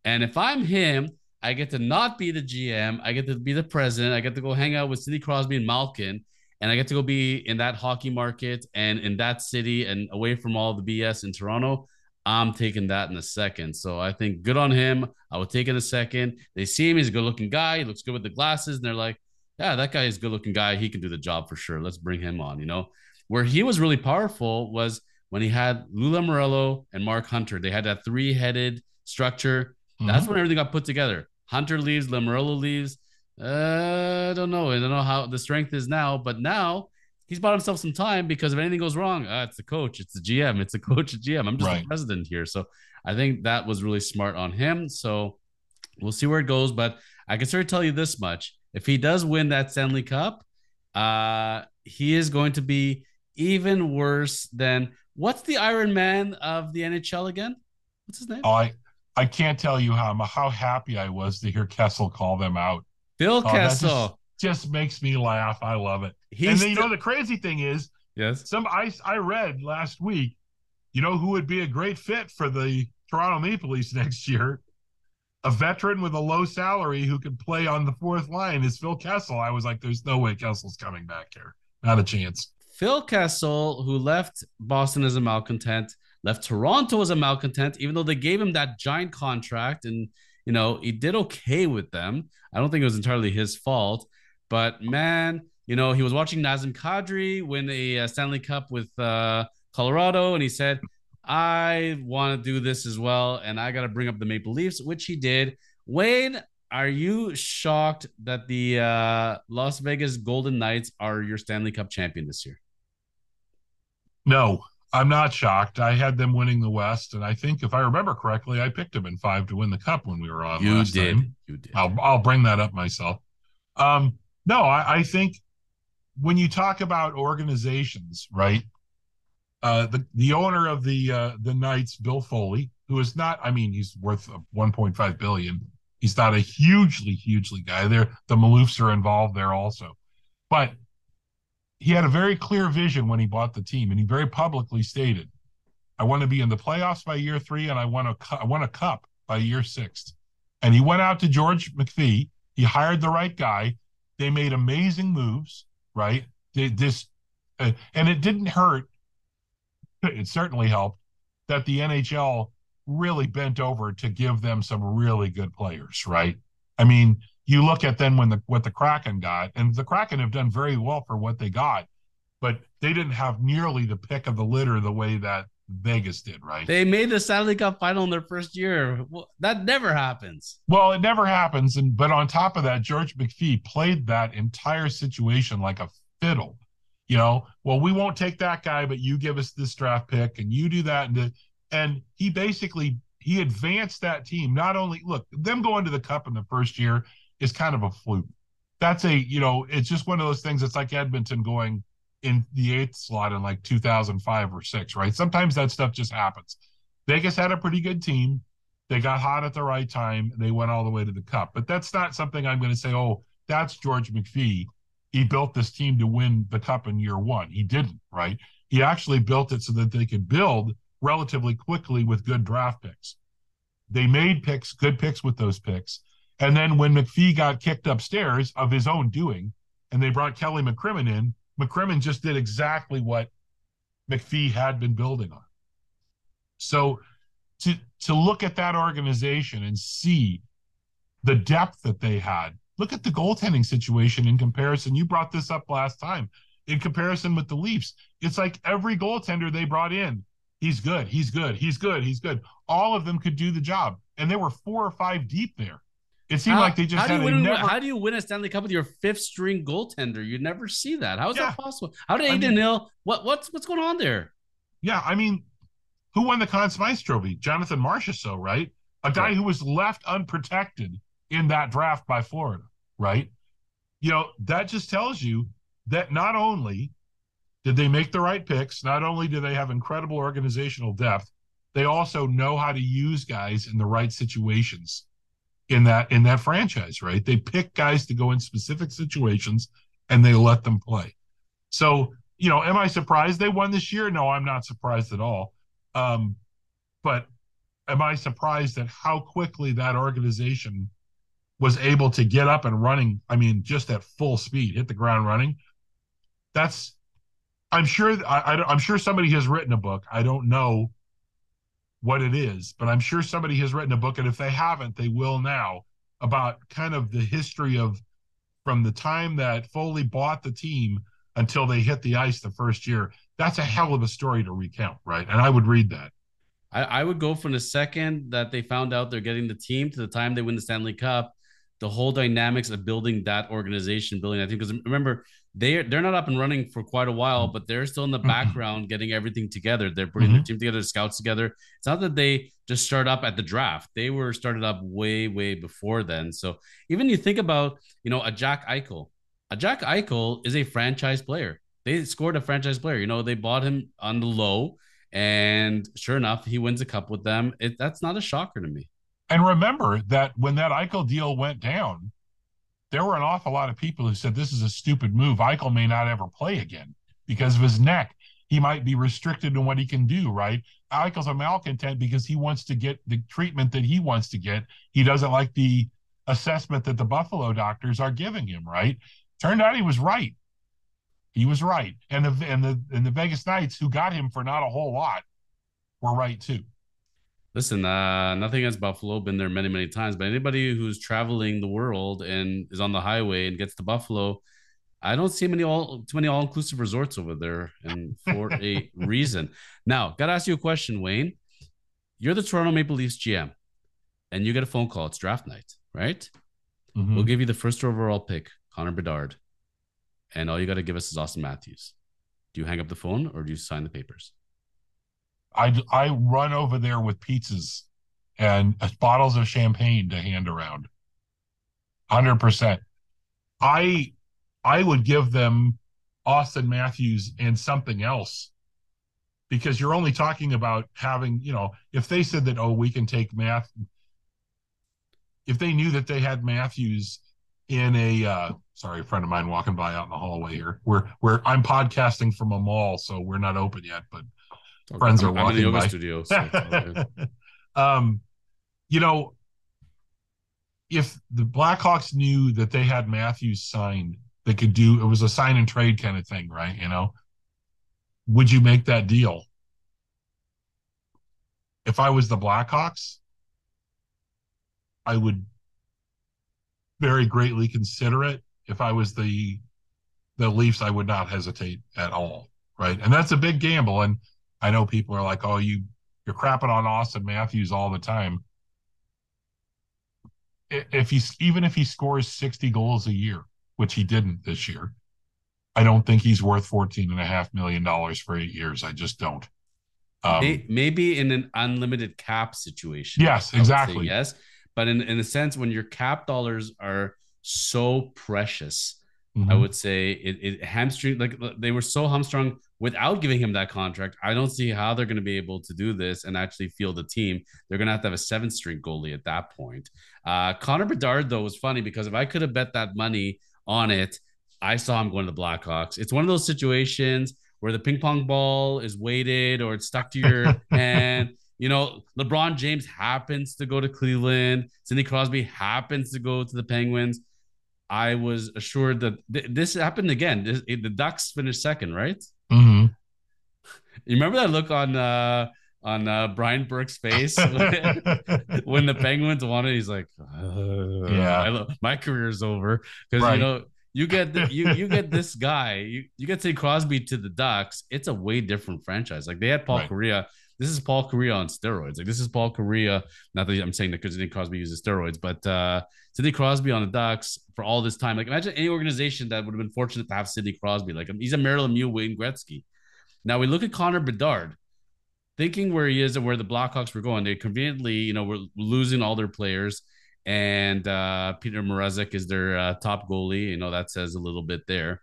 And if I'm him, I get to not be the GM. I get to be the president. I get to go hang out with Sidney Crosby and Malkin and I get to go be in that hockey market and in that city and away from all the BS in Toronto. I'm taking that in a second. So I think good on him. I would take it in a second. They see him, he's a good looking guy. He looks good with the glasses. And they're like, yeah, that guy is a good looking guy. He can do the job for sure. Let's bring him on, you know? Where he was really powerful was when he had Lou Lamoriello and Mark Hunter. They had that three-headed structure. Mm-hmm. That's when everything got put together. Hunter leaves, Lamoriello leaves. Uh, I don't know. I don't know how the strength is now, but now he's bought himself some time because if anything goes wrong, uh, it's the coach, it's the GM, it's the coach, the GM. I'm just right. the president here. So I think that was really smart on him. So we'll see where it goes. But I can sort of tell you this much: if he does win that Stanley Cup, uh, he is going to be even worse than what's the Iron Man of the NHL again? What's his name? Oh, I I can't tell you how how happy I was to hear Kessel call them out. Bill oh, Kessel just, makes me laugh. I love it. He's and then, you know the crazy thing is, yes, some I I read last week. You know who would be a great fit for the Toronto Maple Leafs next year? A veteran with a low salary who could play on the fourth line is Phil Kessel. I was like, there's no way Kessel's coming back here. Not a chance. Phil Kessel, who left Boston as a malcontent, left Toronto as a malcontent, even though they gave him that giant contract and you know he did okay with them. I don't think it was entirely his fault, but man, you know he was watching Nazem Kadri win a uh, Stanley Cup with uh, Colorado, and he said, "I want to do this as well, and I got to bring up the Maple Leafs," which he did. Wayne, are you shocked that the uh, Las Vegas Golden Knights are your Stanley Cup champion this year? No, I'm not shocked. I had them winning the West, and I think if I remember correctly, I picked them in five to win the Cup when we were on. You last did. Time. You did. I'll I'll bring that up myself. Um, no, I, I think when you talk about organizations, right? Uh, the the owner of the uh, the Knights, Bill Foley, who is not, I mean, he's worth 1.5 billion. He's not a hugely, hugely guy. There, the Maloofs are involved there also, but he had a very clear vision when he bought the team, and he very publicly stated, "I want to be in the playoffs by year three, and I want to I want a cup by year six. And he went out to George McPhee. He hired the right guy. They made amazing moves, right? They, this, uh, and it didn't hurt. It certainly helped that the NHL really bent over to give them some really good players, right? I mean, you look at then when the what the Kraken got, and the Kraken have done very well for what they got, but they didn't have nearly the pick of the litter the way that Vegas did, right? They made the Stanley Cup final in their first year. Well, that never happens. Well, it never happens. And but on top of that, George McPhee played that entire situation like a fiddle. You know, well, we won't take that guy, but you give us this draft pick and you do that. And, and he basically he advanced that team. Not only look, them going to the cup in the first year, is kind of a fluke. That's a, you know, it's just one of those things. It's like Edmonton going in the eighth slot in like 2005 or six, right? Sometimes that stuff just happens. Vegas had a pretty good team. They got hot at the right time. They went all the way to the cup. But that's not something I'm going to say, oh, that's George McPhee. He built this team to win the cup in year one. He didn't, right? He actually built it so that they could build relatively quickly with good draft picks. They made picks, good picks with those picks. And then when McPhee got kicked upstairs of his own doing, and they brought Kelly McCrimmon in, McCrimmon just did exactly what McPhee had been building on. So to to look at that organization and see the depth that they had, look at the goaltending situation in comparison. You brought this up last time. In comparison with the Leafs, it's like every goaltender they brought in, he's good, he's good, he's good, he's good. All of them could do the job, and there were four or five deep there. It seemed how, like they just how do you win, never... How do you win a Stanley Cup with your fifth string goaltender? You never see that. How is yeah. that possible? How did Adin Hill? What what's what's going on there? Yeah, I mean, who won the Conn Smythe Trophy? Jonathan Marchessault, right? A guy right. who was left unprotected in that draft by Florida, right? You know, that just tells you that not only did they make the right picks, not only do they have incredible organizational depth, they also know how to use guys in the right situations in that in that franchise, right? They pick guys to go in specific situations and they let them play. So, you know, am I surprised they won this year? No, I'm not surprised at all. Um, but am I surprised at how quickly that organization was able to get up and running? I mean, just at full speed, hit the ground running. That's, I'm sure, I, I, I'm sure somebody has written a book. I don't know what it is, but I'm sure somebody has written a book, and if they haven't, they will now about kind of the history of from the time that Foley bought the team until they hit the ice the first year. that's a hell of a story to recount, right? And I would read that. I, I would go from the second that they found out they're getting the team to the time they win the Stanley Cup, the whole dynamics of building that organization, building I think Because remember, they they're not up and running for quite a while, but they're still in the mm-hmm. background getting everything together. They're putting mm-hmm. their team together, scouts together. It's not that they just start up at the draft; they were started up way, way before then. So even you think about, you know, a Jack Eichel. A Jack Eichel is a franchise player. They scored a franchise player. You know, they bought him on the low and sure enough, he wins a cup with them. It, that's not a shocker to me. And remember that when that Eichel deal went down, there were an awful lot of people who said this is a stupid move. Eichel may not ever play again because of his neck. He might be restricted in what he can do, right? Eichel's a malcontent because he wants to get the treatment that he wants to get. He doesn't like the assessment that the Buffalo doctors are giving him, right? Turned out he was right. He was right, and the and the and the Vegas Knights, who got him for not a whole lot, were right too. Listen, uh, nothing against Buffalo. Been there many, many times. But anybody who's traveling the world and is on the highway and gets to Buffalo, I don't see many all too many all inclusive resorts over there, and for a reason. Now, gotta ask you a question, Wayne. You're the Toronto Maple Leafs GM, and you get a phone call. It's draft night, right? Mm-hmm. We'll give you the first overall pick, Connor Bedard and all you got to give us is Auston Matthews. Do you hang up the phone or do you sign the papers? I I run over there with pizzas and bottles of champagne to hand around. Hundred percent. I I would give them Auston Matthews and something else because you're only talking about having you know if they said that oh we can take math if they knew that they had Matthews in a uh, sorry, a friend of mine walking by out in the hallway here. We're we're I'm podcasting from a mall, so we're not open yet, but okay. friends are I'm, walking in the yoga by. studio. So um, you know, if the Blackhawks knew that they had Matthews signed, they could do it was a sign and trade kind of thing, right? You know, would you make that deal? If I was the Blackhawks, I would very greatly consider it. If I was the the Leafs, I would not hesitate at all. Right. And that's a big gamble. And I know people are like, oh, you you're crapping on Auston Matthews all the time. If he's even if he scores 60 goals a year, which he didn't this year, I don't think he's worth 14 and a half million dollars for eight years. I just don't. Um, maybe in an unlimited cap situation. Yes, exactly. Yes. But in, in a sense, when your cap dollars are so precious, mm-hmm. I would say it, it hamstring like they were so hamstrung without giving him that contract. I don't see how they're going to be able to do this and actually field the team. They're going to have to have a seventh string goalie at that point. Uh, Connor Bedard though was funny because if I could have bet that money on it, I saw him going to the Blackhawks. It's one of those situations where the ping pong ball is weighted or it's stuck to your hand you know, LeBron James happens to go to Cleveland. Sidney Crosby happens to go to the Penguins. I was assured that th- this happened again. This, it, the Ducks finished second, right? Mm-hmm. You remember that look on uh, on uh, Brian Burke's face when the Penguins won it? He's like, uh, "Yeah, my career is over." Because right. you know, you get the, you you get this guy, you you get Sidney Crosby to the Ducks. It's a way different franchise. Like they had Paul right. Kariya this is Paul Kariya on steroids. Like this is Paul Kariya. Not that I'm saying that because Sidney Crosby uses steroids, but uh, Sidney Crosby on the Ducks for all this time. Like imagine any organization that would have been fortunate to have Sidney Crosby. Like he's a Mario Lemieux, Wayne Gretzky. Now we look at Connor Bedard, thinking where he is and where the Blackhawks were going. They conveniently, you know, were losing all their players, and uh, Petr Mrazek is their uh, top goalie. You know that says a little bit there.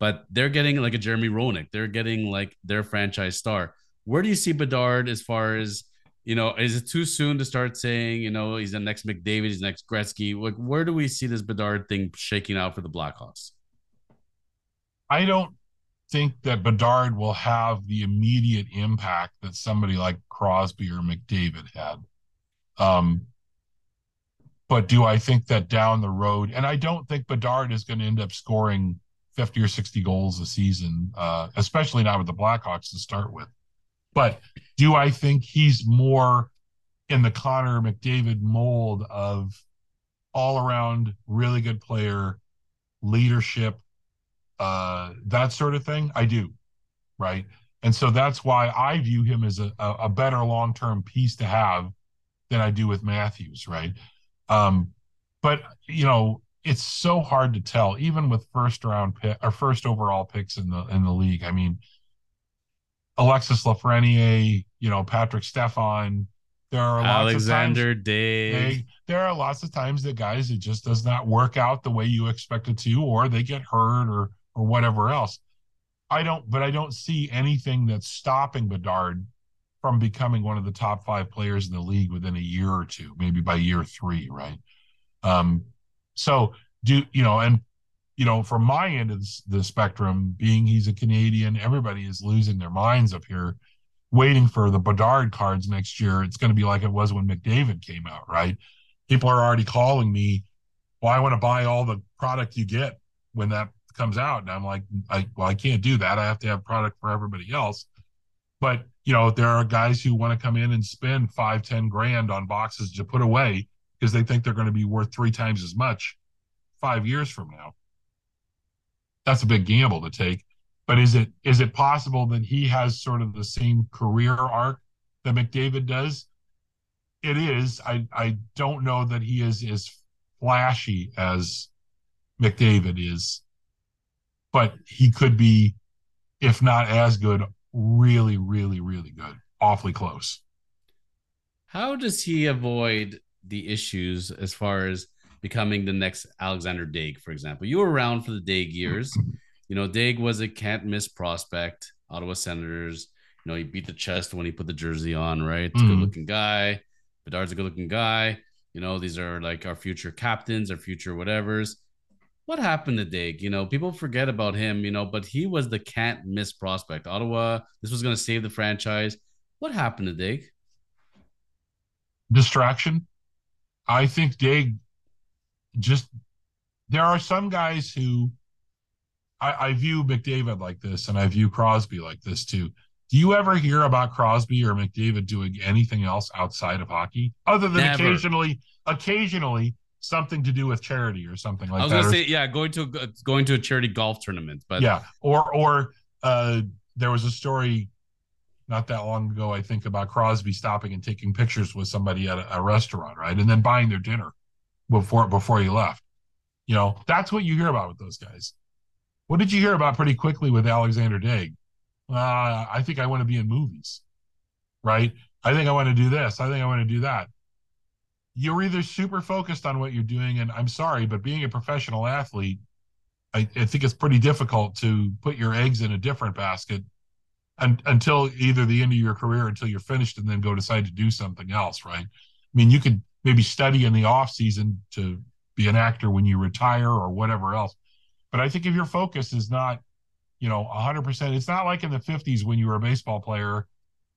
But they're getting like a Jeremy Roenick. They're getting like their franchise star where do you see Bedard as far as you know? Is it too soon to start saying you know he's the next McDavid, he's the next Gretzky? Like, where do we see this Bedard thing shaking out for the Blackhawks? I don't think that Bedard will have the immediate impact that somebody like Crosby or McDavid had. Um, but do I think that down the road, and I don't think Bedard is going to end up scoring 50 or 60 goals a season, uh, especially not with the Blackhawks to start with. But do I think he's more in the Connor McDavid mold of all around really good player, leadership, uh, that sort of thing? I do. right? And so that's why I view him as a, a better long term piece to have than I do with Matthews, right? Um, but you know, it's so hard to tell, even with first round pick or first overall picks in the in the league. I mean, Alexis Lafreniere, you know, Patrik Stefan. There are Alexander Daigle. There are lots of times that guys it just does not work out the way you expect it to, or they get hurt or or whatever else. I don't, but I don't see anything that's stopping Bedard from becoming one of the top five players in the league within a year or two, maybe by year three, right? Um, so do you know, and you know, from my end of the spectrum, being he's a Canadian, everybody is losing their minds up here, waiting for the Bedard cards next year. It's going to be like it was when McDavid came out, right? People are already calling me, well, I want to buy all the product you get when that comes out. And I'm like, I, well, I can't do that. I have to have product for everybody else. But, you know, there are guys who want to come in and spend five, ten grand on boxes to put away because they think they're going to be worth three times as much five years from now. That's a big gamble to take. But is it is it possible that he has sort of the same career arc that McDavid does? It is. I I don't know that he is as flashy as McDavid is but he could be, if not as good, really, really, really good, awfully close. How does he avoid the issues as far as becoming the next Alexander Daigle, for example? You were around for the Daigle years. You know, Daigle was a can't miss prospect, Ottawa Senators. You know, he beat the chest when he put the jersey on, right? Mm. good looking guy. Bedard's a good looking guy. You know, these are like our future captains, our future whatevers what happened to Daigle? You know, people forget about him, you know, but he was the can't miss prospect. Ottawa, this was going to save the franchise. What happened to Daigle? Distraction. I think Daigle just, there are some guys who I, I view McDavid like this and I view Crosby like this too. Do you ever hear about Crosby or McDavid doing anything else outside of hockey other than Never. occasionally, occasionally something to do with charity or something like that. I was that. gonna say, yeah, going to a, going to a charity golf tournament, but yeah, or or uh, there was a story not that long ago, I think, about Crosby stopping and taking pictures with somebody at a, a restaurant, right, and then buying their dinner before before he left. You know, that's what you hear about with those guys. What did you hear about pretty quickly with Alexander Daigle? Uh, I think I want to be in movies, right? I think I want to do this. I think I want to do that you're either super focused on what you're doing, and I'm sorry, but being a professional athlete, I, I think it's pretty difficult to put your eggs in a different basket un, until either the end of your career, until you're finished, and then go decide to do something else, right? I mean, you could maybe study in the off season to be an actor when you retire or whatever else. But I think if your focus is not, you know, 100%, it's not like in the 50s when you were a baseball player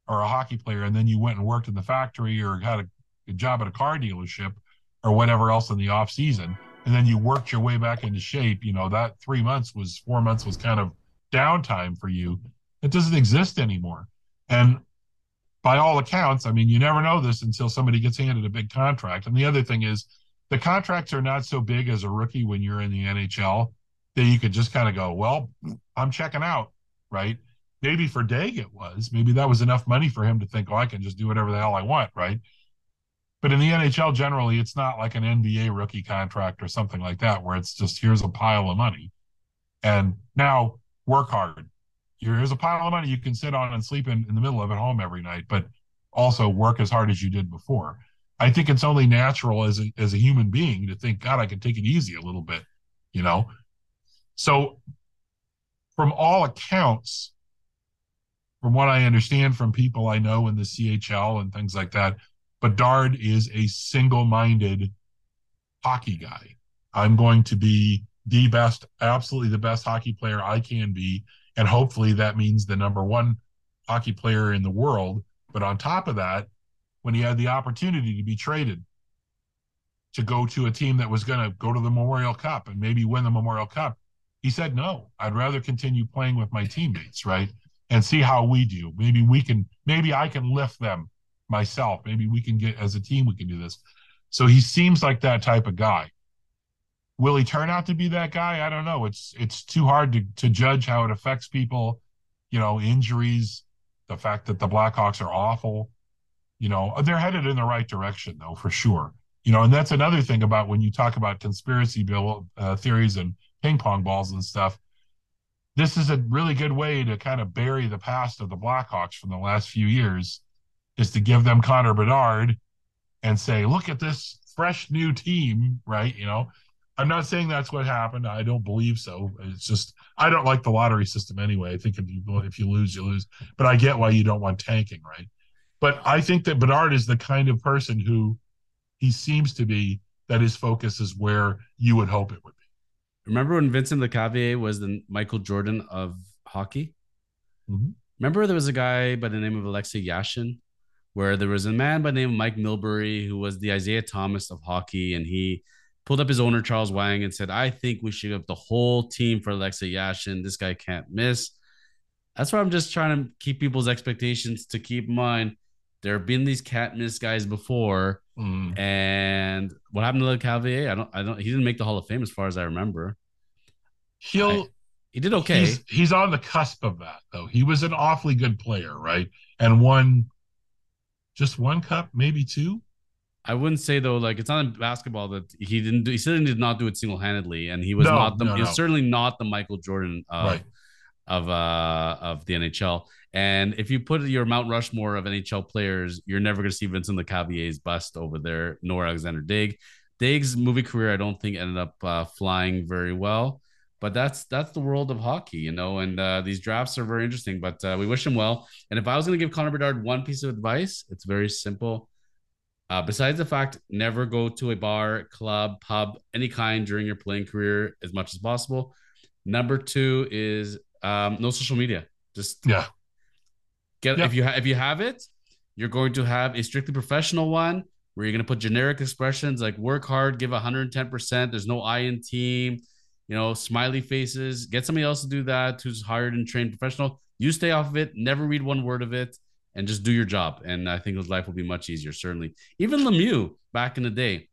or a hockey player and then you went and worked in the factory or had a a job at a car dealership or whatever else in the off season. And then you worked your way back into shape you know that three months was four months was kind of downtime for you. It doesn't exist anymore. And by all accounts i mean you never know this until somebody gets handed a big contract. And the other thing is the contracts are not so big as a rookie when you're in the nhl that you could just kind of go well i'm checking out right? Maybe for Daigle it was. Maybe that was enough money for him to think oh i can just do whatever the hell i want right? But in the NHL, generally, it's not like an NBA rookie contract or something like that, where it's just here's a pile of money, and now work hard. Here's a pile of money you can sit on and sleep in in the middle of at home every night, but also work as hard as you did before. I think it's only natural as a as a human being to think, God, I can take it easy a little bit, you know. So, from all accounts, from what I understand from people I know in the CHL and things like that, Bedard is a single minded hockey guy. I'm going to be the best, absolutely the best hockey player I can be. And hopefully that means the number one hockey player in the world. But on top of that, when he had the opportunity to be traded to go to a team that was going to go to the Memorial Cup and maybe win the Memorial Cup, he said, no, I'd rather continue playing with my teammates, right? And see how we do. Maybe we can, maybe I can lift them myself. Maybe we can get as a team we can do this. So he seems like that type of guy. Will he turn out to be that guy? I don't know. It's it's too hard to to judge how it affects people you know, injuries, the fact that the Blackhawks are awful. You know, they're headed in the right direction though, for sure. You know, and that's another thing about when you talk about conspiracy bill uh, theories and ping pong balls and stuff. This is a really good way to kind of bury the past of the Blackhawks from the last few years, is to give them Connor Bedard and say, look at this fresh new team, right? You know, I'm not saying that's what happened. I don't believe so. It's just I don't like the lottery system anyway. I think if you if you lose, you lose. But I get why you don't want tanking, right? But I think that Bedard is the kind of person who he seems to be that his focus is where you would hope it would be. Remember when Vincent Lecavalier was the Michael Jordan of hockey? Mm-hmm. Remember there was a guy by the name of Alexei Yashin, where there was a man by the name of Mike Milbury who was the Isiah Thomas of hockey, and he pulled up his owner Charles Wang and said, "I think we should have the whole team for Alexei Yashin. This guy can't miss." That's why I'm just trying to keep people's expectations to keep in mind. There have been these cat miss guys before, mm. and what happened to Lecavalier? I don't, I don't. He didn't make the Hall of Fame as far as I remember. He'll. I, he did okay. He's, he's on the cusp of that, though. He was an awfully good player, right? And won just one cup, maybe two. I wouldn't say though, like it's not in basketball that he didn't do. He certainly did not do it single handedly, and he was no, not the. No, no. certainly not the Michael Jordan of right. of uh of the NHL. And if you put your Mount Rushmore of NHL players, you're never going to see Vincent Lecavalier's bust over there, nor Alexander Daigle. Daigle's movie career, I don't think ended up uh, flying very well. But that's that's the world of hockey, you know. And uh, these drafts are very interesting. But uh, we wish him well. And if I was going to give Connor Bedard one piece of advice, it's very simple uh, besides the fact, never go to a bar, club, pub, any kind during your playing career as much as possible. Number two is um, no social media. Just yeah, get yeah. if you ha- if you have it, you're going to have a strictly professional one where you're going to put generic expressions like work hard, give 110 percent. There's no I in team, you know, smiley faces. Get somebody else to do that who's hired and trained professional. You stay off of it. Never read one word of it and just do your job. And I think his life will be much easier, certainly. Even Lemieux back in the day,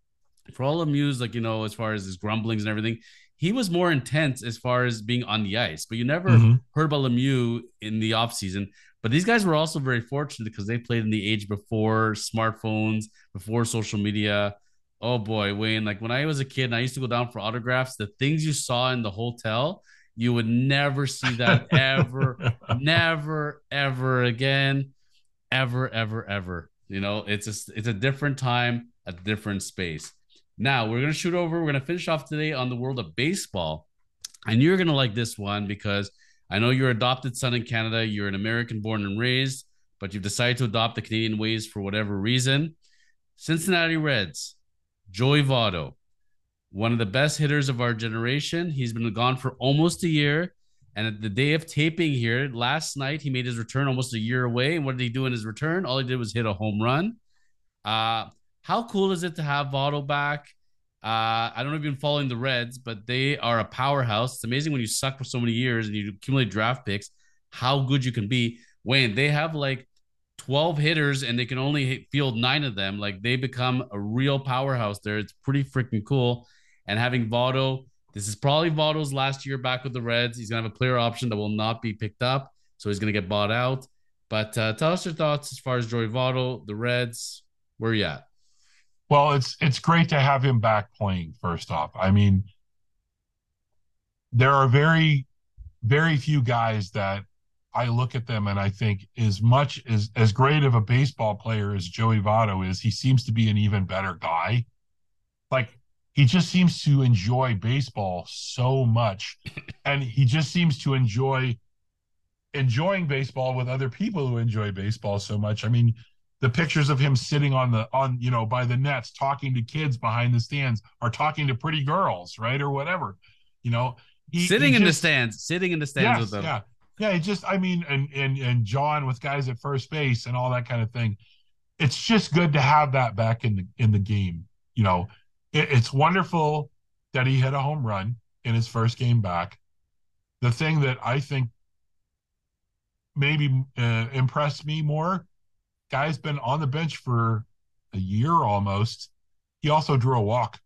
for all Lemieux's, like, you know, as far as his grumblings and everything, he was more intense as far as being on the ice. But you never mm-hmm. heard about Lemieux in the offseason. But these guys were also very fortunate because they played in the age before smartphones, before social media. Oh boy, Wayne, like when I was a kid and I used to go down for autographs, the things you saw in the hotel, you would never see that ever, never, ever again ever, ever, ever. You know, it's a, it's a different time, a different space. Now we're gonna shoot over. We're gonna finish off today on the world of baseball, and you're gonna like this one because I know you're adopted son in Canada. You're an American born and raised, but you've decided to adopt the Canadian ways for whatever reason. Cincinnati Reds, Joey Votto, one of the best hitters of our generation. He's been gone for almost a year. And at the day of taping here, last night he made his return almost a year away. And what did he do in his return? All he did was hit a home run. Uh, how cool is it to have Votto back? Uh, I don't know if you've been following the Reds, but they are a powerhouse. It's amazing when you suck for so many years and you accumulate draft picks, how good you can be. Wayne, they have like 12 hitters and they can only field nine of them, like they become a real powerhouse there. It's pretty freaking cool. And having Votto, this is probably Votto's last year back with the Reds. He's going to have a player option that will not be picked up. So he's going to get bought out. But uh, tell us your thoughts as far as Joey Votto, the Reds. Where you at? Well, it's it's great to have him back playing. First off, I mean, there are very, very few guys that I look at them and I think as much as as great of a baseball player as Joey Votto is, he seems to be an even better guy. Like he just seems to enjoy baseball so much. And he just seems to enjoy enjoying baseball with other people who enjoy baseball so much. I mean the pictures of him sitting on the on you know by the nets talking to kids behind the stands or talking to pretty girls right or whatever you know? He, sitting he in just, the stands sitting in the stands yes, with them. yeah. Yeah it just i mean and and and john with guys at first base and all that kind of thing. It's just good to have that back in the in the game you know it, it's wonderful that he hit a home run in his first game back. The thing that I think maybe uh, impressed me more, guy's been on the bench for a year almost. He also drew a walk.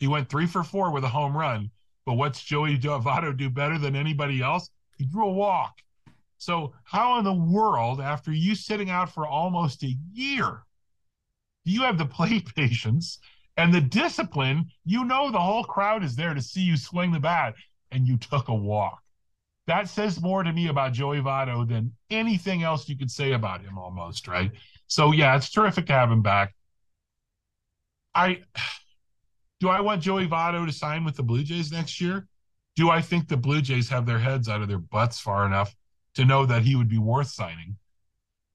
He went three for four with a home run. But what's Joey Votto do better than anybody else? He drew a walk. So, how in the world, after you sitting out for almost a year, do you have the play patience and the discipline? You know, the whole crowd is there to see you swing the bat, and you took a walk. That says more to me about Joey Votto than anything else you could say about him, almost, right? So, yeah, it's terrific to have him back. I do I want Joey Votto to sign with the Blue Jays next year? Do I think the Blue Jays have their heads out of their butts far enough to know that he would be worth signing?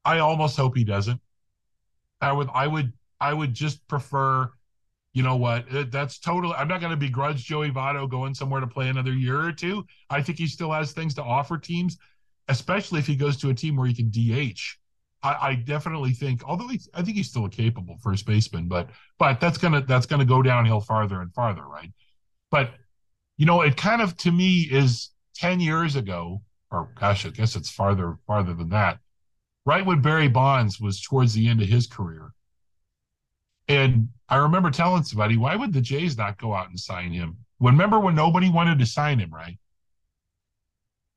I almost hope he doesn't. I would I would I would just prefer, you know what? Uh, that's totally I'm not going to begrudge Joey Votto going somewhere to play another year or two. I think he still has things to offer teams, especially if he goes to a team where he can DH. I, I definitely think, although he's, I think he's still a capable first baseman, but but that's gonna that's gonna go downhill farther and farther, right? But you know, it kind of to me is ten years ago, or gosh, I guess it's farther farther than that. Right when Barry Bonds was towards the end of his career, and I remember telling somebody, why would the Jays not go out and sign him? Remember when nobody wanted to sign him, right?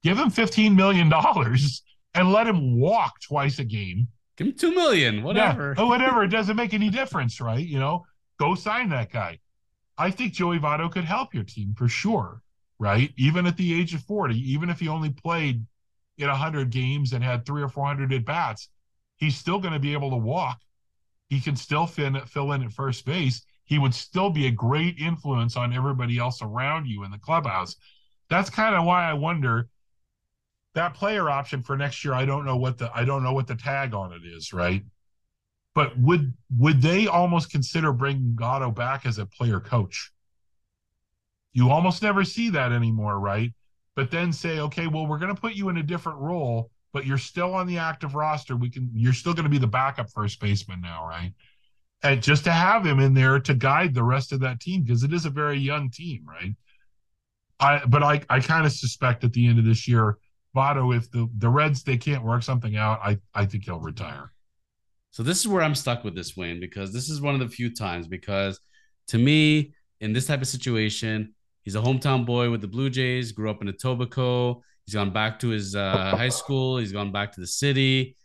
Give him fifteen million dollars and let him walk twice a game. Give him two million, whatever. Yeah, whatever. It doesn't make any difference, right? You know, go sign that guy. I think Joey Votto could help your team for sure, right? Even at the age of 40, even if he only played in 100 games and had three or 400 at bats, he's still going to be able to walk. He can still fin, fill in at first base. He would still be a great influence on everybody else around you in the clubhouse. That's kind of why I wonder that player option for next year, I don't know what the I don't know what the tag on it is, right? But would would they almost consider bringing Votto back as a player coach? You almost never see that anymore, right? But then say, okay, well, we're going to put you in a different role, but you're still on the active roster. We can, you're still going to be the backup first baseman now, right? And just to have him in there to guide the rest of that team because it is a very young team, right? I, but I, I kind of suspect at the end of this year, Votto, if the the Reds they can't work something out, I I think he'll retire. So this is where I'm stuck with this Wayne because this is one of the few times because to me in this type of situation, he's a hometown boy with the Blue Jays, grew up in Etobicoke. He's gone back to his uh, high school. He's gone back to the city.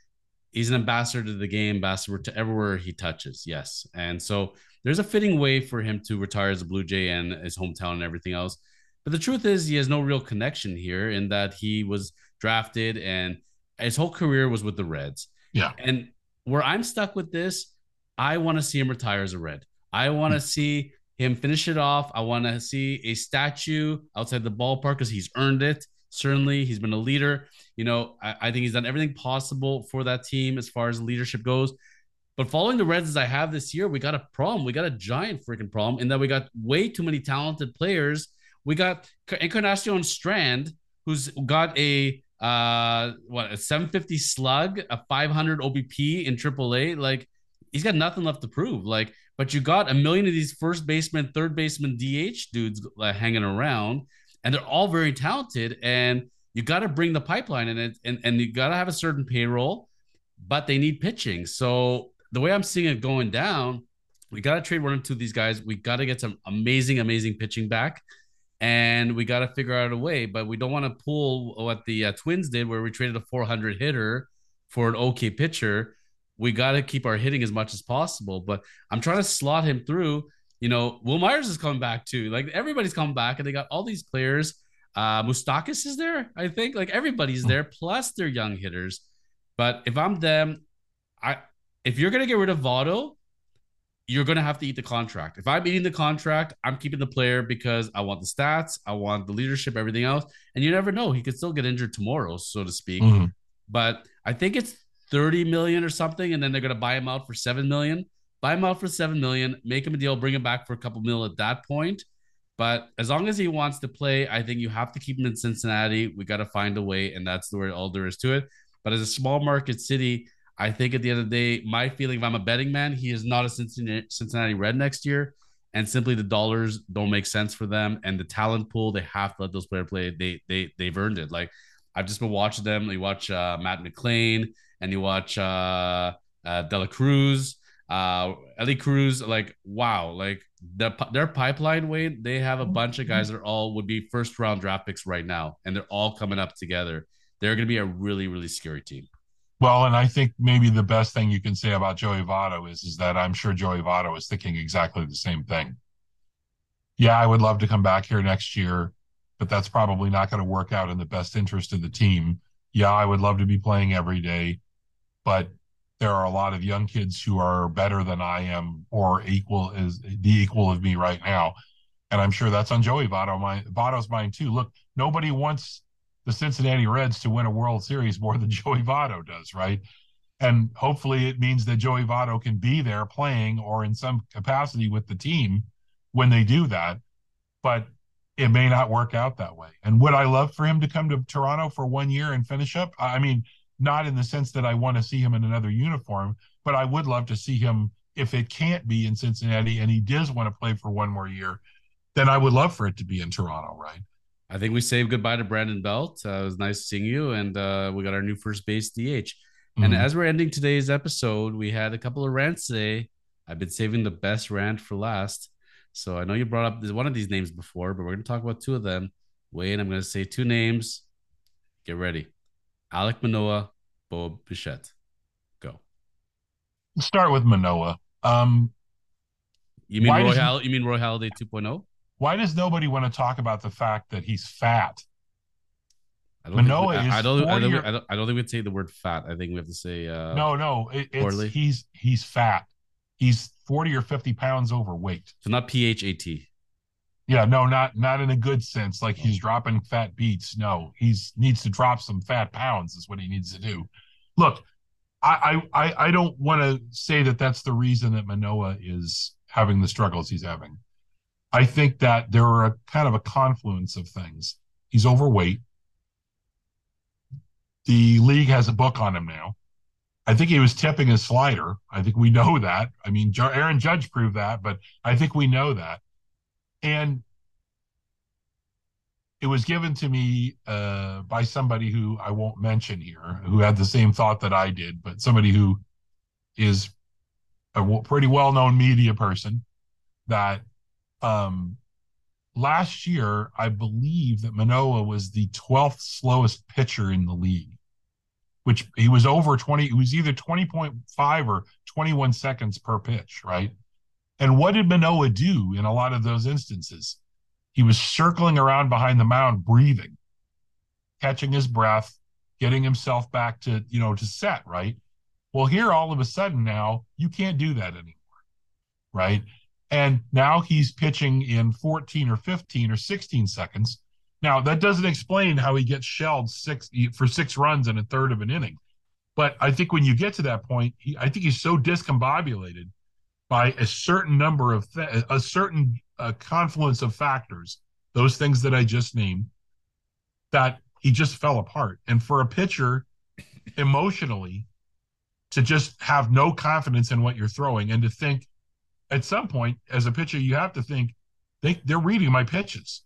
He's an ambassador to the game, ambassador to everywhere he touches. Yes, and so there's a fitting way for him to retire as a Blue Jay and his hometown and everything else. But the truth is, he has no real connection here in that he was drafted and his whole career was with the Reds. Yeah. And where I'm stuck with this, I want to see him retire as a Red. I want to see him finish it off. I want to see a statue outside the ballpark because he's earned it. Certainly, he's been a leader. You know, I, I think he's done everything possible for that team as far as leadership goes. But following the Reds as I have this year, we got a problem. We got a giant freaking problem in that we got way too many talented players we got Encarnacion Strand, who's got a uh what a 750 slug, a 500 OBP in AAA. Like he's got nothing left to prove. Like, but you got a million of these first baseman, third baseman, DH dudes uh, hanging around, and they're all very talented. And you got to bring the pipeline in it, and and you got to have a certain payroll, but they need pitching. So the way I'm seeing it going down, we got to trade one or two of these guys. We got to get some amazing, amazing pitching back and we got to figure out a way. But we don't want to pull what the uh, Twins did, where we traded a 400 hitter for an okay pitcher. We got to keep our hitting as much as possible. But I'm trying to slot him through. You know, Wil Myers is coming back too. Like everybody's coming back, and they got all these players. Uh, Moustakas is there, I think. Like everybody's there, plus they're young hitters. But if I'm them, I if you're gonna get rid of Votto, you're going to have to eat the contract. If I'm eating the contract, I'm keeping the player because I want the stats, I want the leadership, everything else. And you never know, he could still get injured tomorrow, so to speak. Mm-hmm. But I think it's 30 million or something, and then they're going to buy him out for 7 million. Buy him out for 7 million, make him a deal, bring him back for a couple mil at that point. But as long as he wants to play, I think you have to keep him in Cincinnati. We got to find a way, and that's the way all there is to it. But as a small market city, I think at the end of the day, my feeling if I'm a betting man, he is not a Cincinnati, Red next year. And simply the dollars don't make sense for them. And the talent pool, they have to let those players play. They they they've earned it. Like I've just been watching them. You watch uh, Matt McLain and you watch uh, uh, De La Cruz, uh, Elly Cruz. Like wow, like the, their pipeline way, they have a bunch of guys that are all would be first round draft picks right now, and they're all coming up together. they're going to be a really, really scary team. Well, and I think maybe the best thing you can say about Joey Votto is, is that I'm sure Joey Votto is thinking exactly the same thing. Yeah, I would love to come back here next year, but that's probably not going to work out in the best interest of the team. Yeah, I would love to be playing every day, but there are a lot of young kids who are better than I am or equal as the equal of me right now. And I'm sure that's on Joey Votto, my Votto's mind too. Look, nobody wants the Cincinnati Reds to win a World Series more than Joey Votto does, right? And hopefully it means that Joey Votto can be there playing or in some capacity with the team when they do that. But it may not work out that way. And would I love for him to come to Toronto for one year and finish up? I mean, not in the sense that I want to see him in another uniform, but I would love to see him if it can't be in Cincinnati and he does want to play for one more year, then I would love for it to be in Toronto, right? I think we saved goodbye to Brandon Belt. Uh, it was nice seeing you, and uh, we got our new first base DH. Mm-hmm. And as we're ending today's episode, we had a couple of rants today. I've been saving the best rant for last. So I know you brought up one of these names before, but we're going to talk about two of them. Wayne, I'm going to say two names. Get ready. Alek Manoah, Bo Bichette. Go. start with Manoah. Um, you mean Roy Hall- You mean Roy Halladay 2.0? Why does nobody want to talk about the fact that he's fat? I don't Manoah think, is I, don't, I, don't, I, don't, I don't think we'd say the word fat. I think we have to say uh, no, no. It, it's, he's he's fat. He's forty or fifty pounds overweight. So not P H A T. Yeah, no, not not in a good sense. Like he's dropping fat beats. No, he's needs to drop some fat pounds. Is what he needs to do. Look, I I I don't want to say that that's the reason that Manoah is having the struggles he's having. I think that there are a kind of a confluence of things. He's overweight. The league has a book on him now. I think he was tipping his slider. I think we know that. I mean, Aaron Judge proved that, but I think we know that. And it was given to me uh, by somebody who I won't mention here, who had the same thought that I did, but somebody who is a pretty well known media person that um, last year, I believe that Manoah was the 12th slowest pitcher in the league, which he was over 20, it was either 20.5 or 21 seconds per pitch, right? And what did Manoah do in a lot of those instances? He was circling around behind the mound, breathing, catching his breath, getting himself back to, you know, to set, right? Well, here all of a sudden now, you can't do that anymore, right? And now he's pitching in 14 or 15 or 16 seconds. Now, that doesn't explain how he gets shelled six for six runs in a third of an inning. But I think when you get to that point, he, I think he's so discombobulated by a certain number of th- a certain uh, confluence of factors, those things that I just named, that he just fell apart. And for a pitcher, emotionally, to just have no confidence in what you're throwing and to think at some point as a pitcher, you have to think they, they're reading my pitches.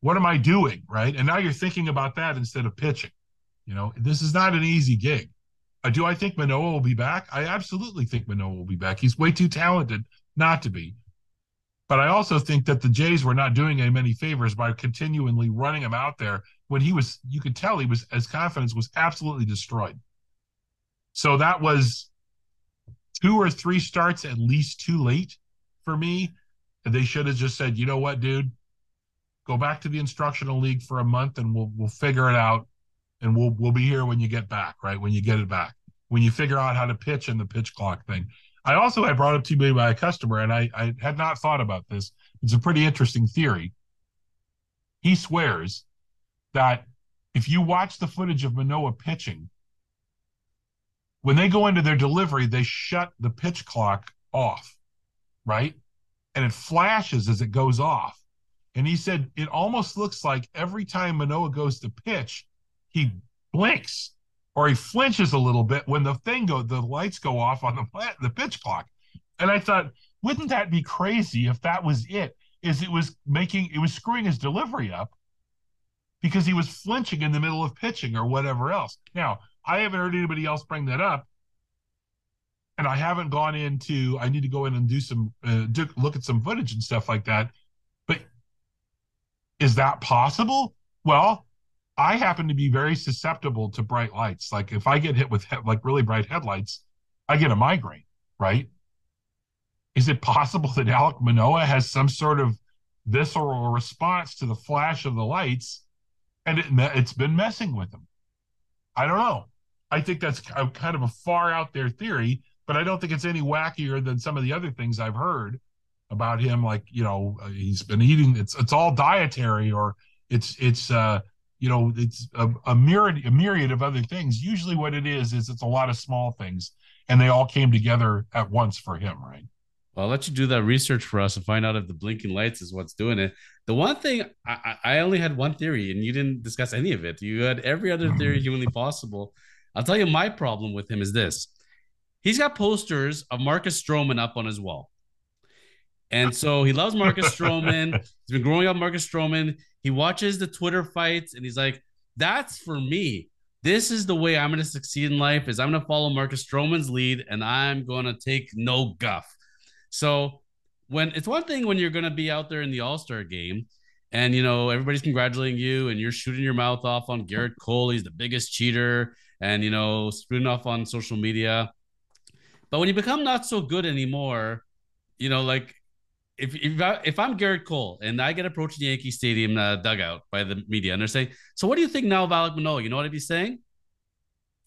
What am I doing? Right. And now you're thinking about that instead of pitching. You know, this is not an easy gig. Uh, do I think Manoah will be back? I absolutely think Manoah will be back. He's way too talented not to be. But I also think that the Jays were not doing him any favors by continually running him out there when he was, you could tell he was, his confidence was absolutely destroyed. So that was two or three starts at least too late for me. And they should have just said, you know what, dude, go back to the instructional league for a month and we'll we'll figure it out and we'll we'll be here when you get back, right? When you get it back. When you figure out how to pitch and the pitch clock thing. I also had brought up to me by a customer, and I, I had not thought about this. It's a pretty interesting theory. He swears that if you watch the footage of Manoah pitching, when they go into their delivery, they shut the pitch clock off, right? And it flashes as it goes off. And he said it almost looks like every time Manoah goes to pitch, he blinks or he flinches a little bit when the thing go the lights go off on the the pitch clock. And I thought, wouldn't that be crazy if that was it? Is it was making it was screwing his delivery up because he was flinching in the middle of pitching or whatever else. Now, I haven't heard anybody else bring that up. And I haven't gone into, I need to go in and do some, uh, do, look at some footage and stuff like that. But is that possible? Well, I happen to be very susceptible to bright lights. Like if I get hit with he- like really bright headlights, I get a migraine, right? Is it possible that Alek Manoah has some sort of visceral response to the flash of the lights and it, it's been messing with him? I don't know. I think that's kind of a far out there theory, but I don't think it's any wackier than some of the other things I've heard about him. Like you know, uh, he's been eating. It's it's all dietary, or it's it's uh you know it's a, a myriad a myriad of other things. Usually, what it is is it's a lot of small things, and they all came together at once for him, right? Well, I'll let you do that research for us and find out if the blinking lights is what's doing it. The one thing I, I only had one theory, and you didn't discuss any of it. You had every other theory mm-hmm. humanly possible. I'll tell you my problem with him is this: he's got posters of Marcus Stroman up on his wall, and so he loves Marcus Stroman. He's been growing up Marcus Stroman. He watches the Twitter fights, and he's like, "That's for me." This is the way I'm going to succeed in life. Is I'm going to follow Marcus Stroman's lead, and I'm going to take no guff. So when it's one thing when you're going to be out there in the All Star game and you know everybody's congratulating you and you're shooting your mouth off on Gerrit Cole, he's the biggest cheater, and you know spooning off on social media. But when you become not so good anymore, you know, like if if, I, if I'm Gerrit Cole and I get approached the Yankee Stadium uh, dugout by the media and they're saying, "So what do you think now of Alek Manoah?" You know what I'd be saying?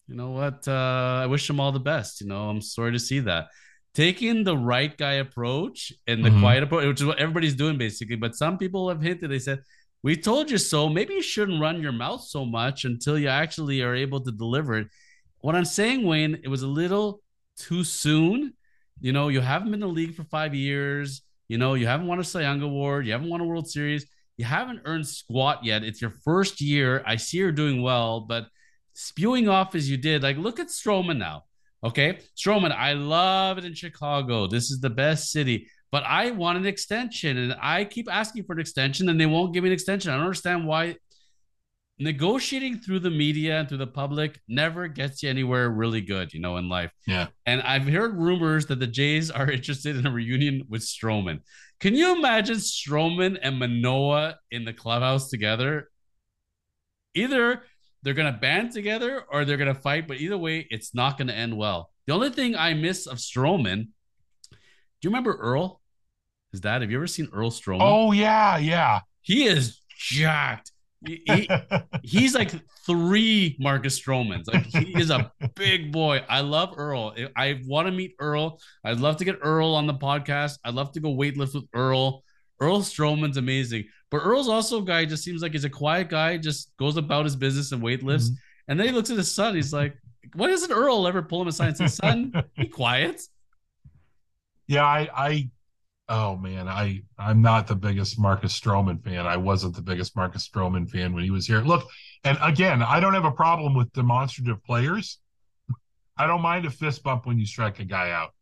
You know what? Uh, I wish him all the best. You know, I'm sorry to see that taking the right guy approach and the mm-hmm. quiet approach, which is what everybody's doing basically. But some people have hinted, they said, We told you so. Maybe you shouldn't run your mouth so much until you actually are able to deliver it. What I'm saying, Wayne, it was a little too soon. You know, you haven't been in the league for five years. You know, you haven't won a Cy Young Award. You haven't won a World Series. You haven't earned squat yet. It's your first year. I see you're doing well, but spewing off as you did, like look at Stroman now. Okay. Stroman, I love it in Chicago. This is the best city, but I want an extension and I keep asking for an extension and they won't give me an extension. I don't understand why negotiating through the media and through the public never gets you anywhere really good, you know, in life. Yeah. And I've heard rumors that the Jays are interested in a reunion with Stroman. Can you imagine Stroman and Manoah in the clubhouse together? Either they're going to band together or they're going to fight, but either way, it's not going to end well. The only thing I miss of Stroman, do you remember Earl? His dad? Have you ever seen Earl Stroman? Oh, yeah, yeah. He is jacked. He, he, he's like three Marcus Stromans. Like he is a big boy. I love Earl. I want to meet Earl. I'd love to get Earl on the podcast. I'd love to go weightlift with Earl. Earl Stroman's amazing. But Earl's also a guy just seems like he's a quiet guy, just goes about his business and weight lifts. Mm-hmm. And then he looks at his son. He's like, why doesn't Earl ever pull him aside and say, son, be quiet? Yeah, I, I, oh man, I, I'm not the biggest Marcus Stroman fan. I wasn't the biggest Marcus Stroman fan when he was here. Look, and again, I don't have a problem with demonstrative players. I don't mind a fist bump when you strike a guy out.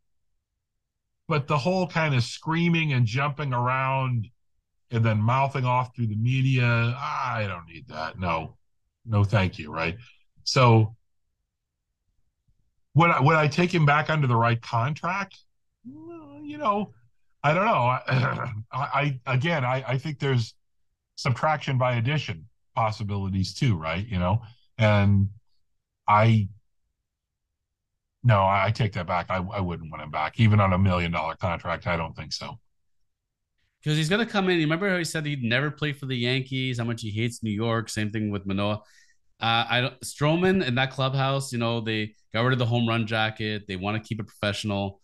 But the whole kind of screaming and jumping around and then mouthing off through the media. I don't need that. No, no, thank you. Right. So would I, would I take him back under the right contract? You know, I don't know. I, I again, I, I think there's subtraction by addition possibilities too, right? You know, and I no, I take that back. I, I wouldn't want him back, even on a million dollar contract. I don't think so because he's gonna come in. You remember how he said he'd never play for the Yankees? How much he hates New York. Same thing with Manoah. Uh, I don't, Stroman in that clubhouse. You know they got rid of the home run jacket. They want to keep it professional.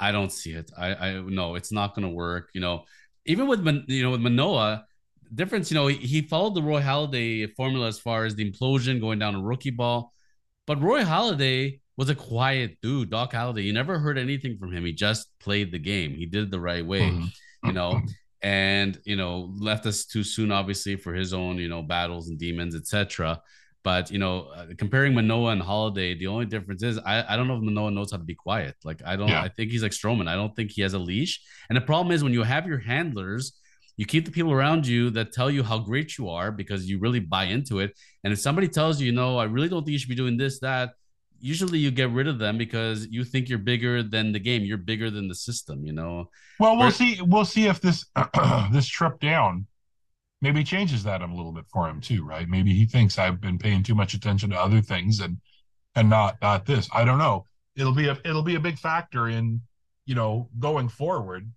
I don't see it. I I no, it's not gonna work. You know, even with you know with Manoah, difference. You know he, he followed the Roy Halladay formula as far as the implosion going down a rookie ball, but Roy Halladay was a quiet dude. Doc Halladay, you never heard anything from him. He just played the game. He did it the right way. Mm-hmm you know, and you know left us too soon, obviously for his own you know battles and demons, etc. But you know, uh, comparing Manoah and Halladay, the only difference is I, I don't know if Manoah knows how to be quiet. Like I don't, yeah. I think he's like Stroman. I don't think he has a leash. And the problem is when you have your handlers, you keep the people around you that tell you how great you are because you really buy into it. And if somebody tells you, you know, I really don't think you should be doing this, that, usually you get rid of them because you think you're bigger than the game. You're bigger than the system, you know. Well, we'll or, see. We'll see if this this trip down maybe changes that a little bit for him too, right? Maybe he thinks I've been paying too much attention to other things and and not not this. I don't know. It'll be a it'll be a big factor in you know going forward.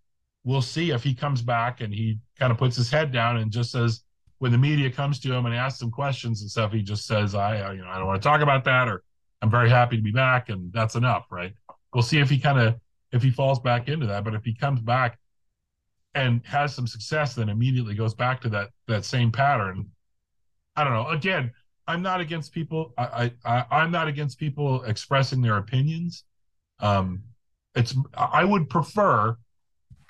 We'll see if he comes back and he kind of puts his head down and just says when the media comes to him and asks him questions and stuff, he just says, "I uh, you know I don't want to talk about that," or "I'm very happy to be back," and that's enough, right? We'll see if he kind of if he falls back into that. But if he comes back and has some success, then immediately goes back to that that same pattern. I don't know. Again, I'm not against people. I, I I'm not against people expressing their opinions. Um, it's I would prefer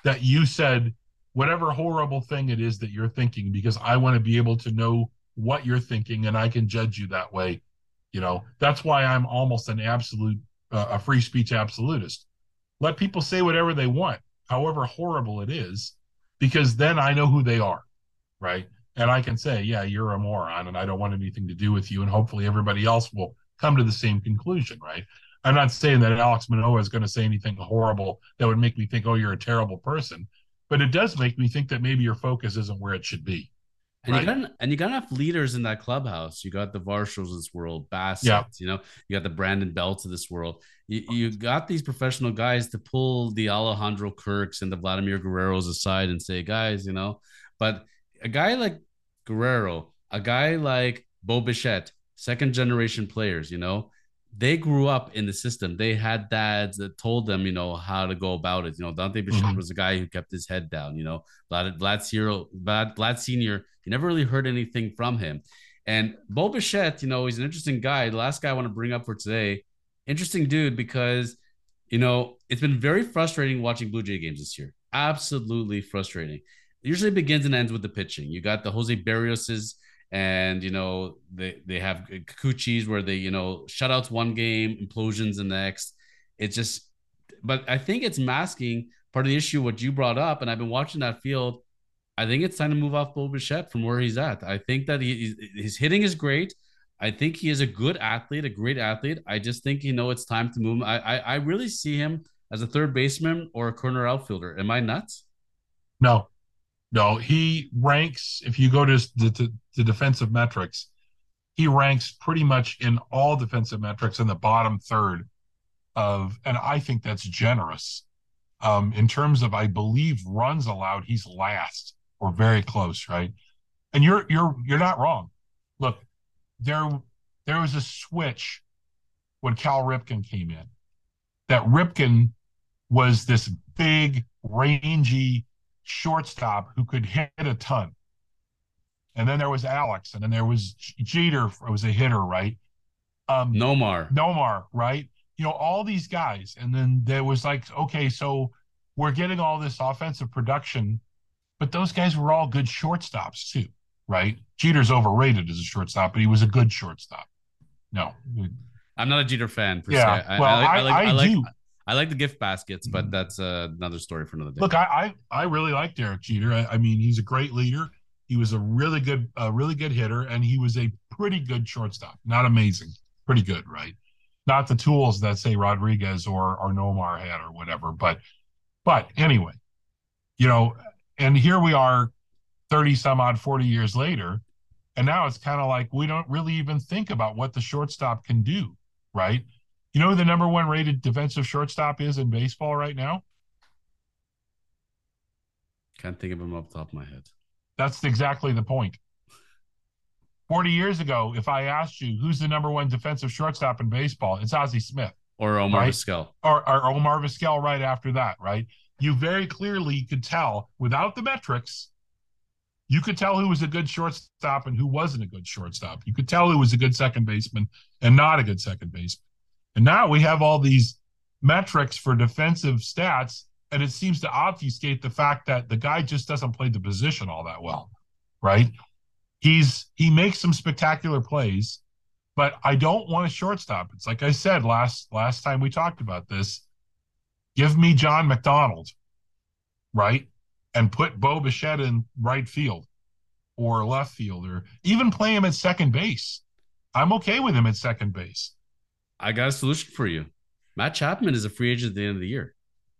that you said whatever horrible thing it is that you're thinking because I want to be able to know what you're thinking and I can judge you that way. You know, that's why I'm almost an absolute uh, a free speech absolutist. Let people say whatever they want however horrible it is, because then I know who they are, right? And I can say, yeah, you're a moron and I don't want anything to do with you. And hopefully everybody else will come to the same conclusion, right? I'm not saying that Alex Manoah is going to say anything horrible that would make me think, oh, you're a terrible person. But it does make me think that maybe your focus isn't where it should be. And right? you got and you got enough leaders in that clubhouse. You got the Varshos of this world, Bassitt. Yeah. You know, you got the Brandon Belts of this world. You, you got these professional guys to pull the Alejandro Kirks and the Vladimir Guerreros aside and say, guys, you know. But a guy like Guerrero, a guy like Bo Bichette, second generation players, you know, they grew up in the system. They had dads that told them, you know, how to go about it. You know, Dante Bichette mm-hmm. was a guy who kept his head down. You know, Vlad Vlad, Ciro, Vlad, Vlad Senior, you never really heard anything from him. And Bo Bichette, you know, he's an interesting guy. The last guy I want to bring up for today, interesting dude because, you know, it's been very frustrating watching Blue Jay games this year. Absolutely frustrating. It usually begins and ends with the pitching. You got the Jose Berrioses and you know they they have Kikuchis where they you know shutouts one game, implosions the next. It's just, but I think it's masking part of the issue what you brought up, and I've been watching that field. I think it's time to move off Bo Bichette from where he's at. I think that he, his hitting is great. I think he is a good athlete, a great athlete. I just think you know it's time to move him. I, I, I really see him as a third baseman or a corner outfielder. Am I nuts? No, no, he ranks, if you go to the, the defensive metrics, he ranks pretty much in all defensive metrics in the bottom third of, and I think that's generous. Um, in terms of, I believe runs allowed, he's last or very close, right? And you're you're you're not wrong. Look, there there was a switch when Cal Ripken came in. That Ripken was this big, rangy shortstop who could hit a ton. And then there was Alex, and then there was Jeter it was a hitter, right? Um, Nomar, Nomar, right? You know all these guys, and then there was like, okay, so we're getting all this offensive production, but those guys were all good shortstops too, right? Jeter's overrated as a shortstop, but he was a good shortstop. No, I'm not a Jeter fan. Per yeah, se. I, well, I, I, like, I, I like, do. I like the gift baskets, but mm-hmm. that's uh, another story for another day. Look, I I, I really like Derek Jeter. I, I, mean, he's a great leader. He was a really good, a really good hitter, and he was a pretty good shortstop. Not amazing, pretty good, right? Not the tools that say Rodriguez or or Nomar had or whatever, but but anyway, you know, and here we are, thirty some odd, forty years later, and now it's kind of like we don't really even think about what the shortstop can do, right? You know who the number one rated defensive shortstop is in baseball right now? Can't think of him off the top of my head. That's exactly the point. 40 years ago, if I asked you who's the number one defensive shortstop in baseball, it's Ozzie Smith. Or Omar right? Vizquel. Or, or Omar Vizquel right after that, right? You very clearly could tell without the metrics, you could tell who was a good shortstop and who wasn't a good shortstop. You could tell who was a good second baseman and not a good second baseman. And now we have all these metrics for defensive stats, and it seems to obfuscate the fact that the guy just doesn't play the position all that well, right? He's he makes some spectacular plays, but I don't want a shortstop. It's like I said last last time we talked about this. Give me John McDonald, right? And put Bo Bichette in right field or left field, or even play him at second base. I'm okay with him at second base. I got a solution for you. Matt Chapman is a free agent at the end of the year.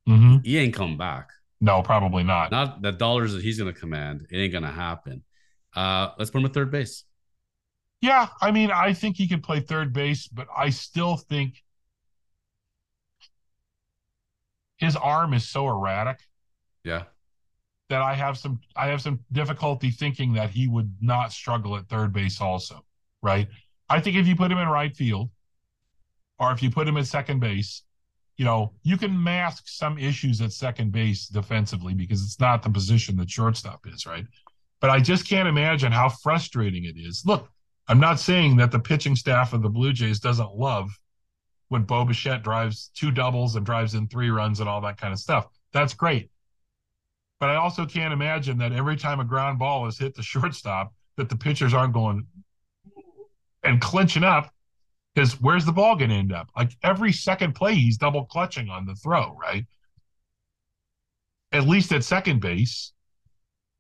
Mm-hmm. He ain't coming back. No, probably not. Not the dollars that he's going to command. It ain't going to happen. Uh, let's put him at third base. Yeah, I mean, I think he could play third base, but I still think his arm is so erratic. Yeah. That I have some I have some difficulty thinking that he would not struggle at third base also, right? I think if you put him in right field or if you put him at second base, you know, you can mask some issues at second base defensively because it's not the position that shortstop is, right? But I just can't imagine how frustrating it is. Look, I'm not saying that the pitching staff of the Blue Jays doesn't love when Bo Bichette drives two doubles and drives in three runs and all that kind of stuff. That's great. But I also can't imagine that every time a ground ball is hit the shortstop, that the pitchers aren't going and clinching up because where's the ball going to end up? Like every second play, he's double clutching on the throw, right? At least at second base,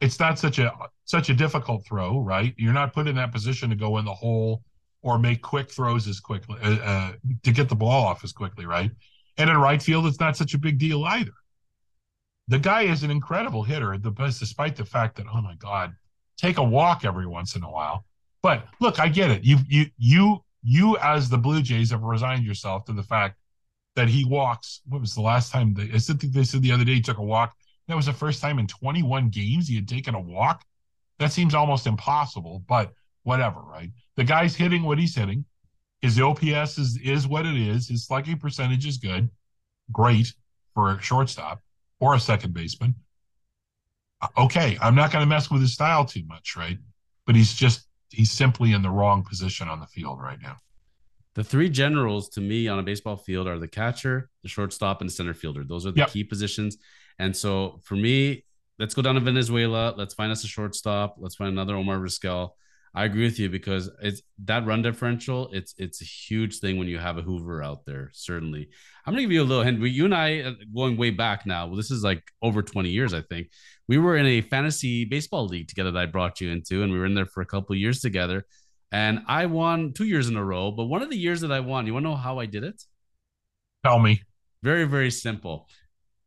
it's not such a such a difficult throw, right? You're not put in that position to go in the hole or make quick throws as quickly uh, uh, to get the ball off as quickly, right? And in right field, it's not such a big deal either. The guy is an incredible hitter, despite the fact that oh my god, take a walk every once in a while. But look, I get it. You you you you as the Blue Jays have resigned yourself to the fact that he walks. What was the last time they? I think they said the other day he took a walk. That was the first time in 21 games he had taken a walk. That seems almost impossible, but whatever, right? The guy's hitting what he's hitting. His OPS is is what it is. His slugging percentage is good, great for a shortstop or a second baseman. Uh, okay, I'm not going to mess with his style too much, right? But he's just he's simply in the wrong position on the field right now. The three generals to me on a baseball field are the catcher, the shortstop, and the center fielder. Those are the yep. key positions. And so for me, let's go down to Venezuela. Let's find us a shortstop. Let's find another Omar Vizquel. I agree with you because it's that run differential. It's it's a huge thing when you have a Hoover out there. Certainly, I'm gonna give you a little hint. You and I uh, going way back now. Well, this is like over 20 years, I think. We were in a fantasy baseball league together that I brought you into, and we were in there for a couple years together. And I won two years in a row. But one of the years that I won, you want to know how I did it? Tell me. Very very simple.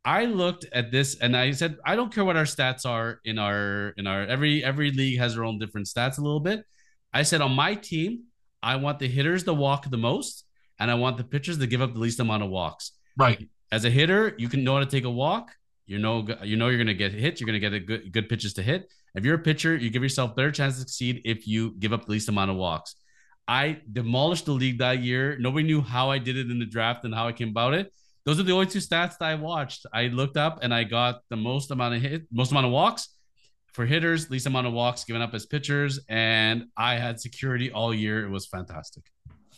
I looked at this and I said, I don't care what our stats are in our in our every every league has their own different stats a little bit. I said on my team, I want the hitters to walk the most, and I want the pitchers to give up the least amount of walks. Right. As a hitter, you can know how to take a walk. You know, you know you're going to get hit. You're going to get a good good pitches to hit. If you're a pitcher, you give yourself better chance to succeed if you give up the least amount of walks. I demolished the league that year. Nobody knew how I did it in the draft and how I came about it. Those are the only two stats that I watched. I looked up and I got the most amount of hit, most amount of walks for hitters, least amount of walks given up as pitchers, and I had security all year. It was fantastic.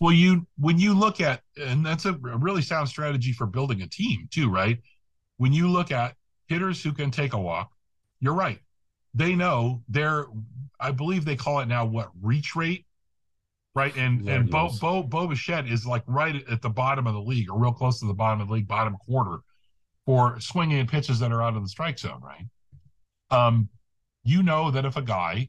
Well, you when you look at, and that's a really sound strategy for building a team too, right? When you look at hitters who can take a walk, you're right. They know they're, I believe they call it now what reach rate right? And Lord and Bo, Bo Bo Bichette is like right at the bottom of the league, or real close to the bottom of the league, bottom quarter, for swinging pitches that are out of the strike zone, right? Um, you know that if a guy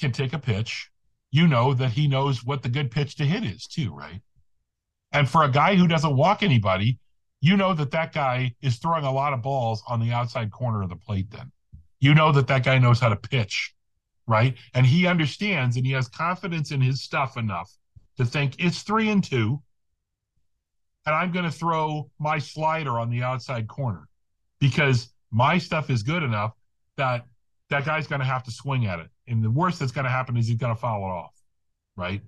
can take a pitch, you know that he knows what the good pitch to hit is too, right? And for a guy who doesn't walk anybody, you know that that guy is throwing a lot of balls on the outside corner of the plate. Then you know that that guy knows how to pitch right? And he understands and he has confidence in his stuff enough to think it's three and two, and I'm going to throw my slider on the outside corner because my stuff is good enough that that guy's going to have to swing at it. And the worst that's going to happen is he's going to foul it off, right?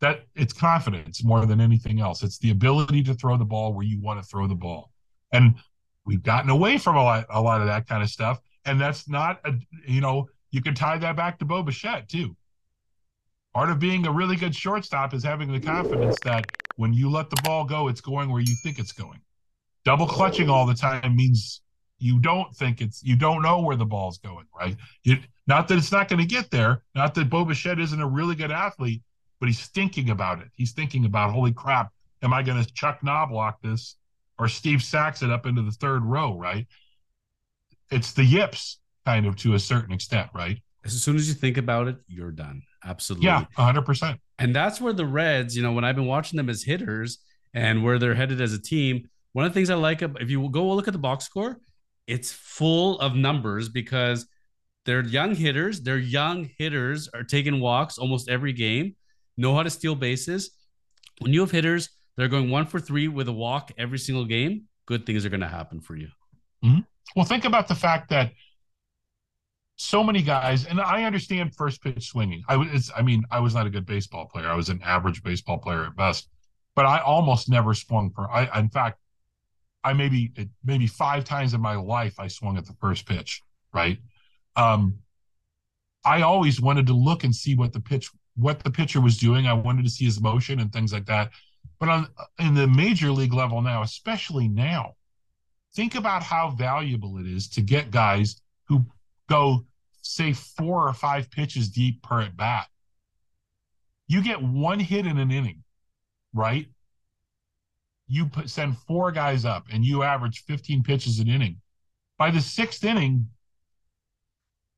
That it's confidence more than anything else. It's the ability to throw the ball where you want to throw the ball. And we've gotten away from a lot, a lot of that kind of stuff. And that's not a, you know, you can tie that back to Bo Bichette too. Part of being a really good shortstop is having the confidence that when you let the ball go, it's going where you think it's going. Double clutching all the time means you don't think it's you don't know where the ball's going, right? You, not that it's not going to get there. Not that Bo Bichette isn't a really good athlete, but he's thinking about it. He's thinking about, holy crap, am I going to Chuck Knoblauch this or Steve Sax it up into the third row, right? It's the yips kind of to a certain extent, right? As soon as you think about it, you're done. Absolutely. Yeah, 100%. And that's where the Reds, you know, when I've been watching them as hitters and where they're headed as a team, one of the things I like, if you go look at the box score, it's full of numbers because they're young hitters. They're young hitters are taking walks almost every game, know how to steal bases. When you have hitters, they're going one for three with a walk every single game. Good things are going to happen for you. Mm-hmm. Well, think about the fact that so many guys, and I understand first pitch swinging. I was, I mean, I was not a good baseball player. I was an average baseball player at best, but I almost never swung for. I, in fact, I maybe maybe five times in my life I swung at the first pitch. Right. Um, I always wanted to look and see what the pitch, what the pitcher was doing. I wanted to see his motion and things like that. But on in the major league level now, especially now, think about how valuable it is to get guys who go say four or five pitches deep per at bat. You get one hit in an inning, right? You put, send four guys up and you average 15 pitches an inning. By the sixth inning,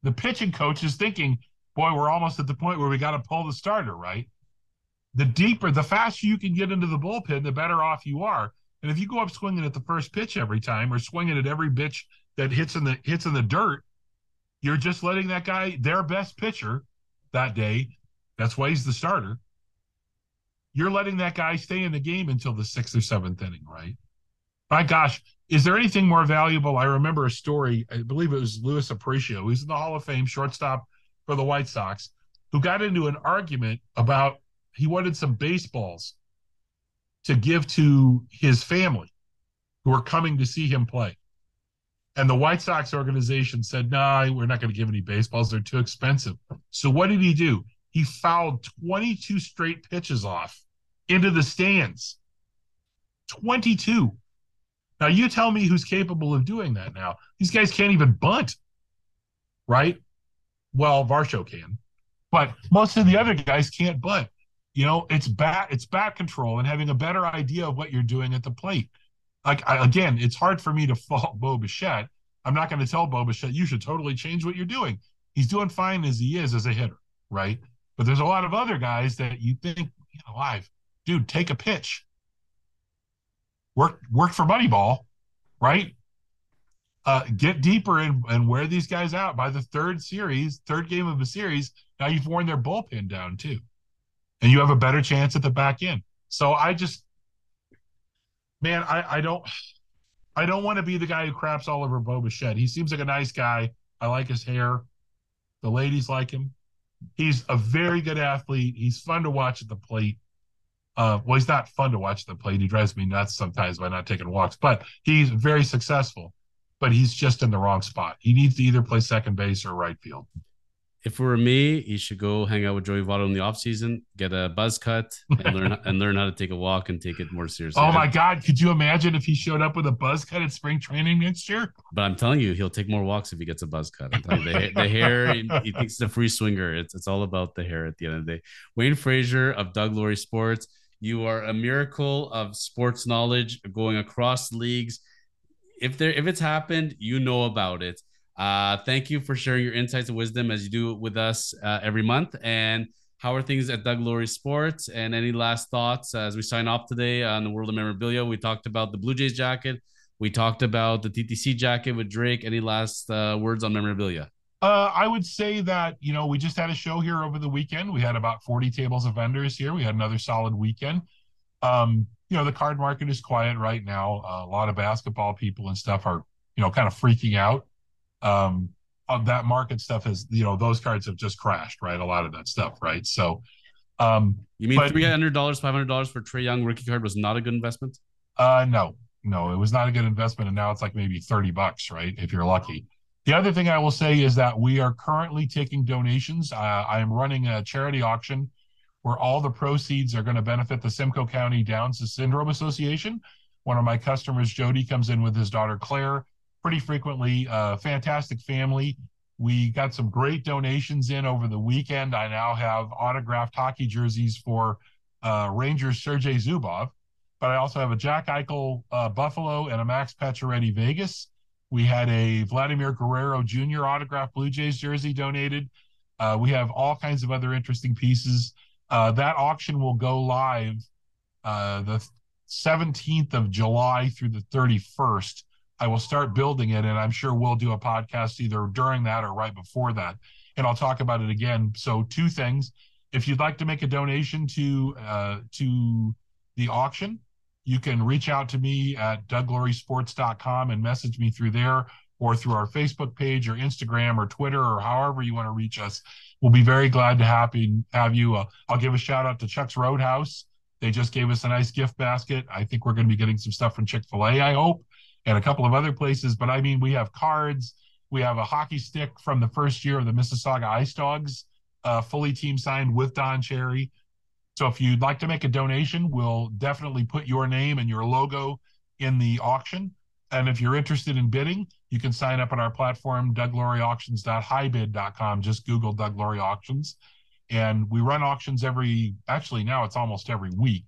the pitching coach is thinking, boy, we're almost at the point where we got to pull the starter, right? The deeper, the faster you can get into the bullpen, the better off you are. And if you go up swinging at the first pitch every time or swinging at every pitch that hits in the hits in the dirt, you're just letting that guy, their best pitcher that day, that's why he's the starter. You're letting that guy stay in the game until the sixth or seventh inning, right? My gosh, is there anything more valuable? I remember a story, I believe it was Luis Aparicio, who's in the Hall of Fame, shortstop for the White Sox, who got into an argument about he wanted some baseballs to give to his family who were coming to see him play. And the White Sox organization said, no, nah, we're not going to give any baseballs. They're too expensive. So what did he do? He fouled 22 straight pitches off into the stands. 22. Now you tell me who's capable of doing that now. These guys can't even bunt. Right? Well, Varsho can. But most of the other guys can't bunt. You know, it's bat it's bat control and having a better idea of what you're doing at the plate like I, again, it's hard for me to fault Bo Bichette. I'm not going to tell Bo Bichette you should totally change what you're doing. He's doing fine as he is as a hitter, right? But there's a lot of other guys that you think, you know, live, dude, take a pitch. Work work for Moneyball, right? Uh, get deeper and, and wear these guys out by the third series, third game of the series. Now you've worn their bullpen down too, and you have a better chance at the back end. So I just man, I, I don't I don't want to be the guy who craps all over Bo Bichette. He seems like a nice guy. I like his hair. The ladies like him. He's a very good athlete. He's fun to watch at the plate. Uh, well, he's not fun to watch at the plate. He drives me nuts sometimes by not taking walks, but he's very successful. But he's just in the wrong spot. He needs to either play second base or right field if it were me, you should go hang out with Joey Votto in the off season, get a buzz cut, and learn and learn how to take a walk and take it more seriously. Oh my God! Could you imagine if he showed up with a buzz cut at spring training next year? But I'm telling you, he'll take more walks if he gets a buzz cut. I'm telling you, the, the hair, he, he, thinks it's a free swinger. It's it's all about the hair at the end of the day. Wayne Frazier of Doug Laurie Sports, you are a miracle of sports knowledge going across leagues. If there if it's happened, you know about it. Uh, thank you for sharing your insights and wisdom as you do with us uh, every month. And how are things at Doug Laurie Sports? And any last thoughts as we sign off today on the world of memorabilia? We talked about the Blue Jays jacket. We talked about the TTC jacket with Drake. Any last uh, words on memorabilia? Uh, I would say that you know we just had a show here over the weekend. We had about forty tables of vendors here. We had another solid weekend. Um, you know the card market is quiet right now. Uh, a lot of basketball people and stuff are you know kind of freaking out um, of that market stuff has you know those cards have just crashed right? A lot of that stuff right? So um you mean three hundred dollars five hundred dollars for Trae Young rookie card was not a good investment? Uh no no it was not a good investment and now it's like maybe 30 bucks right if you're lucky. The other thing i will say is that we are currently taking donations. Uh, i am running a charity auction where all the proceeds are going to benefit the simcoe county downs syndrome association. One of my customers jody comes in with his daughter claire pretty frequently. Uh, fantastic family. We got some great donations in over the weekend. I now have autographed hockey jerseys for uh, Rangers Sergei Zubov, but I also have a Jack Eichel uh, Buffalo and a Max Pacioretty Vegas. We had a Vladimir Guerrero Jr. autographed Blue Jays jersey donated. Uh, we have all kinds of other interesting pieces. Uh, that auction will go live uh, the 17th of July through the 31st I will start building it, and I'm sure we'll do a podcast either during that or right before that, and I'll talk about it again. So, two things: if you'd like to make a donation to uh, to the auction, you can reach out to me at douglauriesports.com and message me through there or through our Facebook page or Instagram or Twitter or however you want to reach us. We'll be very glad to happy have you. Uh, I'll give a shout out to Chuck's Roadhouse. They just gave us a nice gift basket. I think we're going to be getting some stuff from Chick Fil A. I hope, and a couple of other places. But I mean, we have cards. We have a hockey stick from the first year of the Mississauga Ice Dogs, uh, fully team signed with Don Cherry. So if you'd like to make a donation, we'll definitely put your name and your logo in the auction. And if you're interested in bidding, you can sign up on our platform, DougLaurieAuctions.hibid.com. Just Google Doug Laurie Auctions. And we run auctions every, actually, now it's almost every week,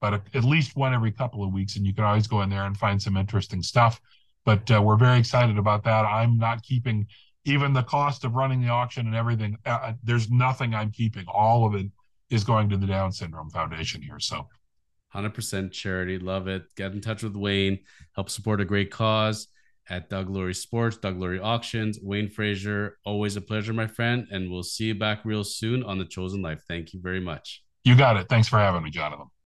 but at least one every couple of weeks. And you can always go in there and find some interesting stuff. But uh, we're very excited about that. I'm not keeping even the cost of running the auction and everything. Uh, there's nothing I'm keeping. All of it is going to the Down Syndrome Foundation here. So 100% charity. Love it. Get in touch with Wayne. Help support a great cause at Doug Laurie Sports, Doug Laurie Auctions. Wayne Frazier, always a pleasure, my friend. And we'll see you back real soon on The Chosen Life. Thank you very much. You got it. Thanks for having me, Jonathan.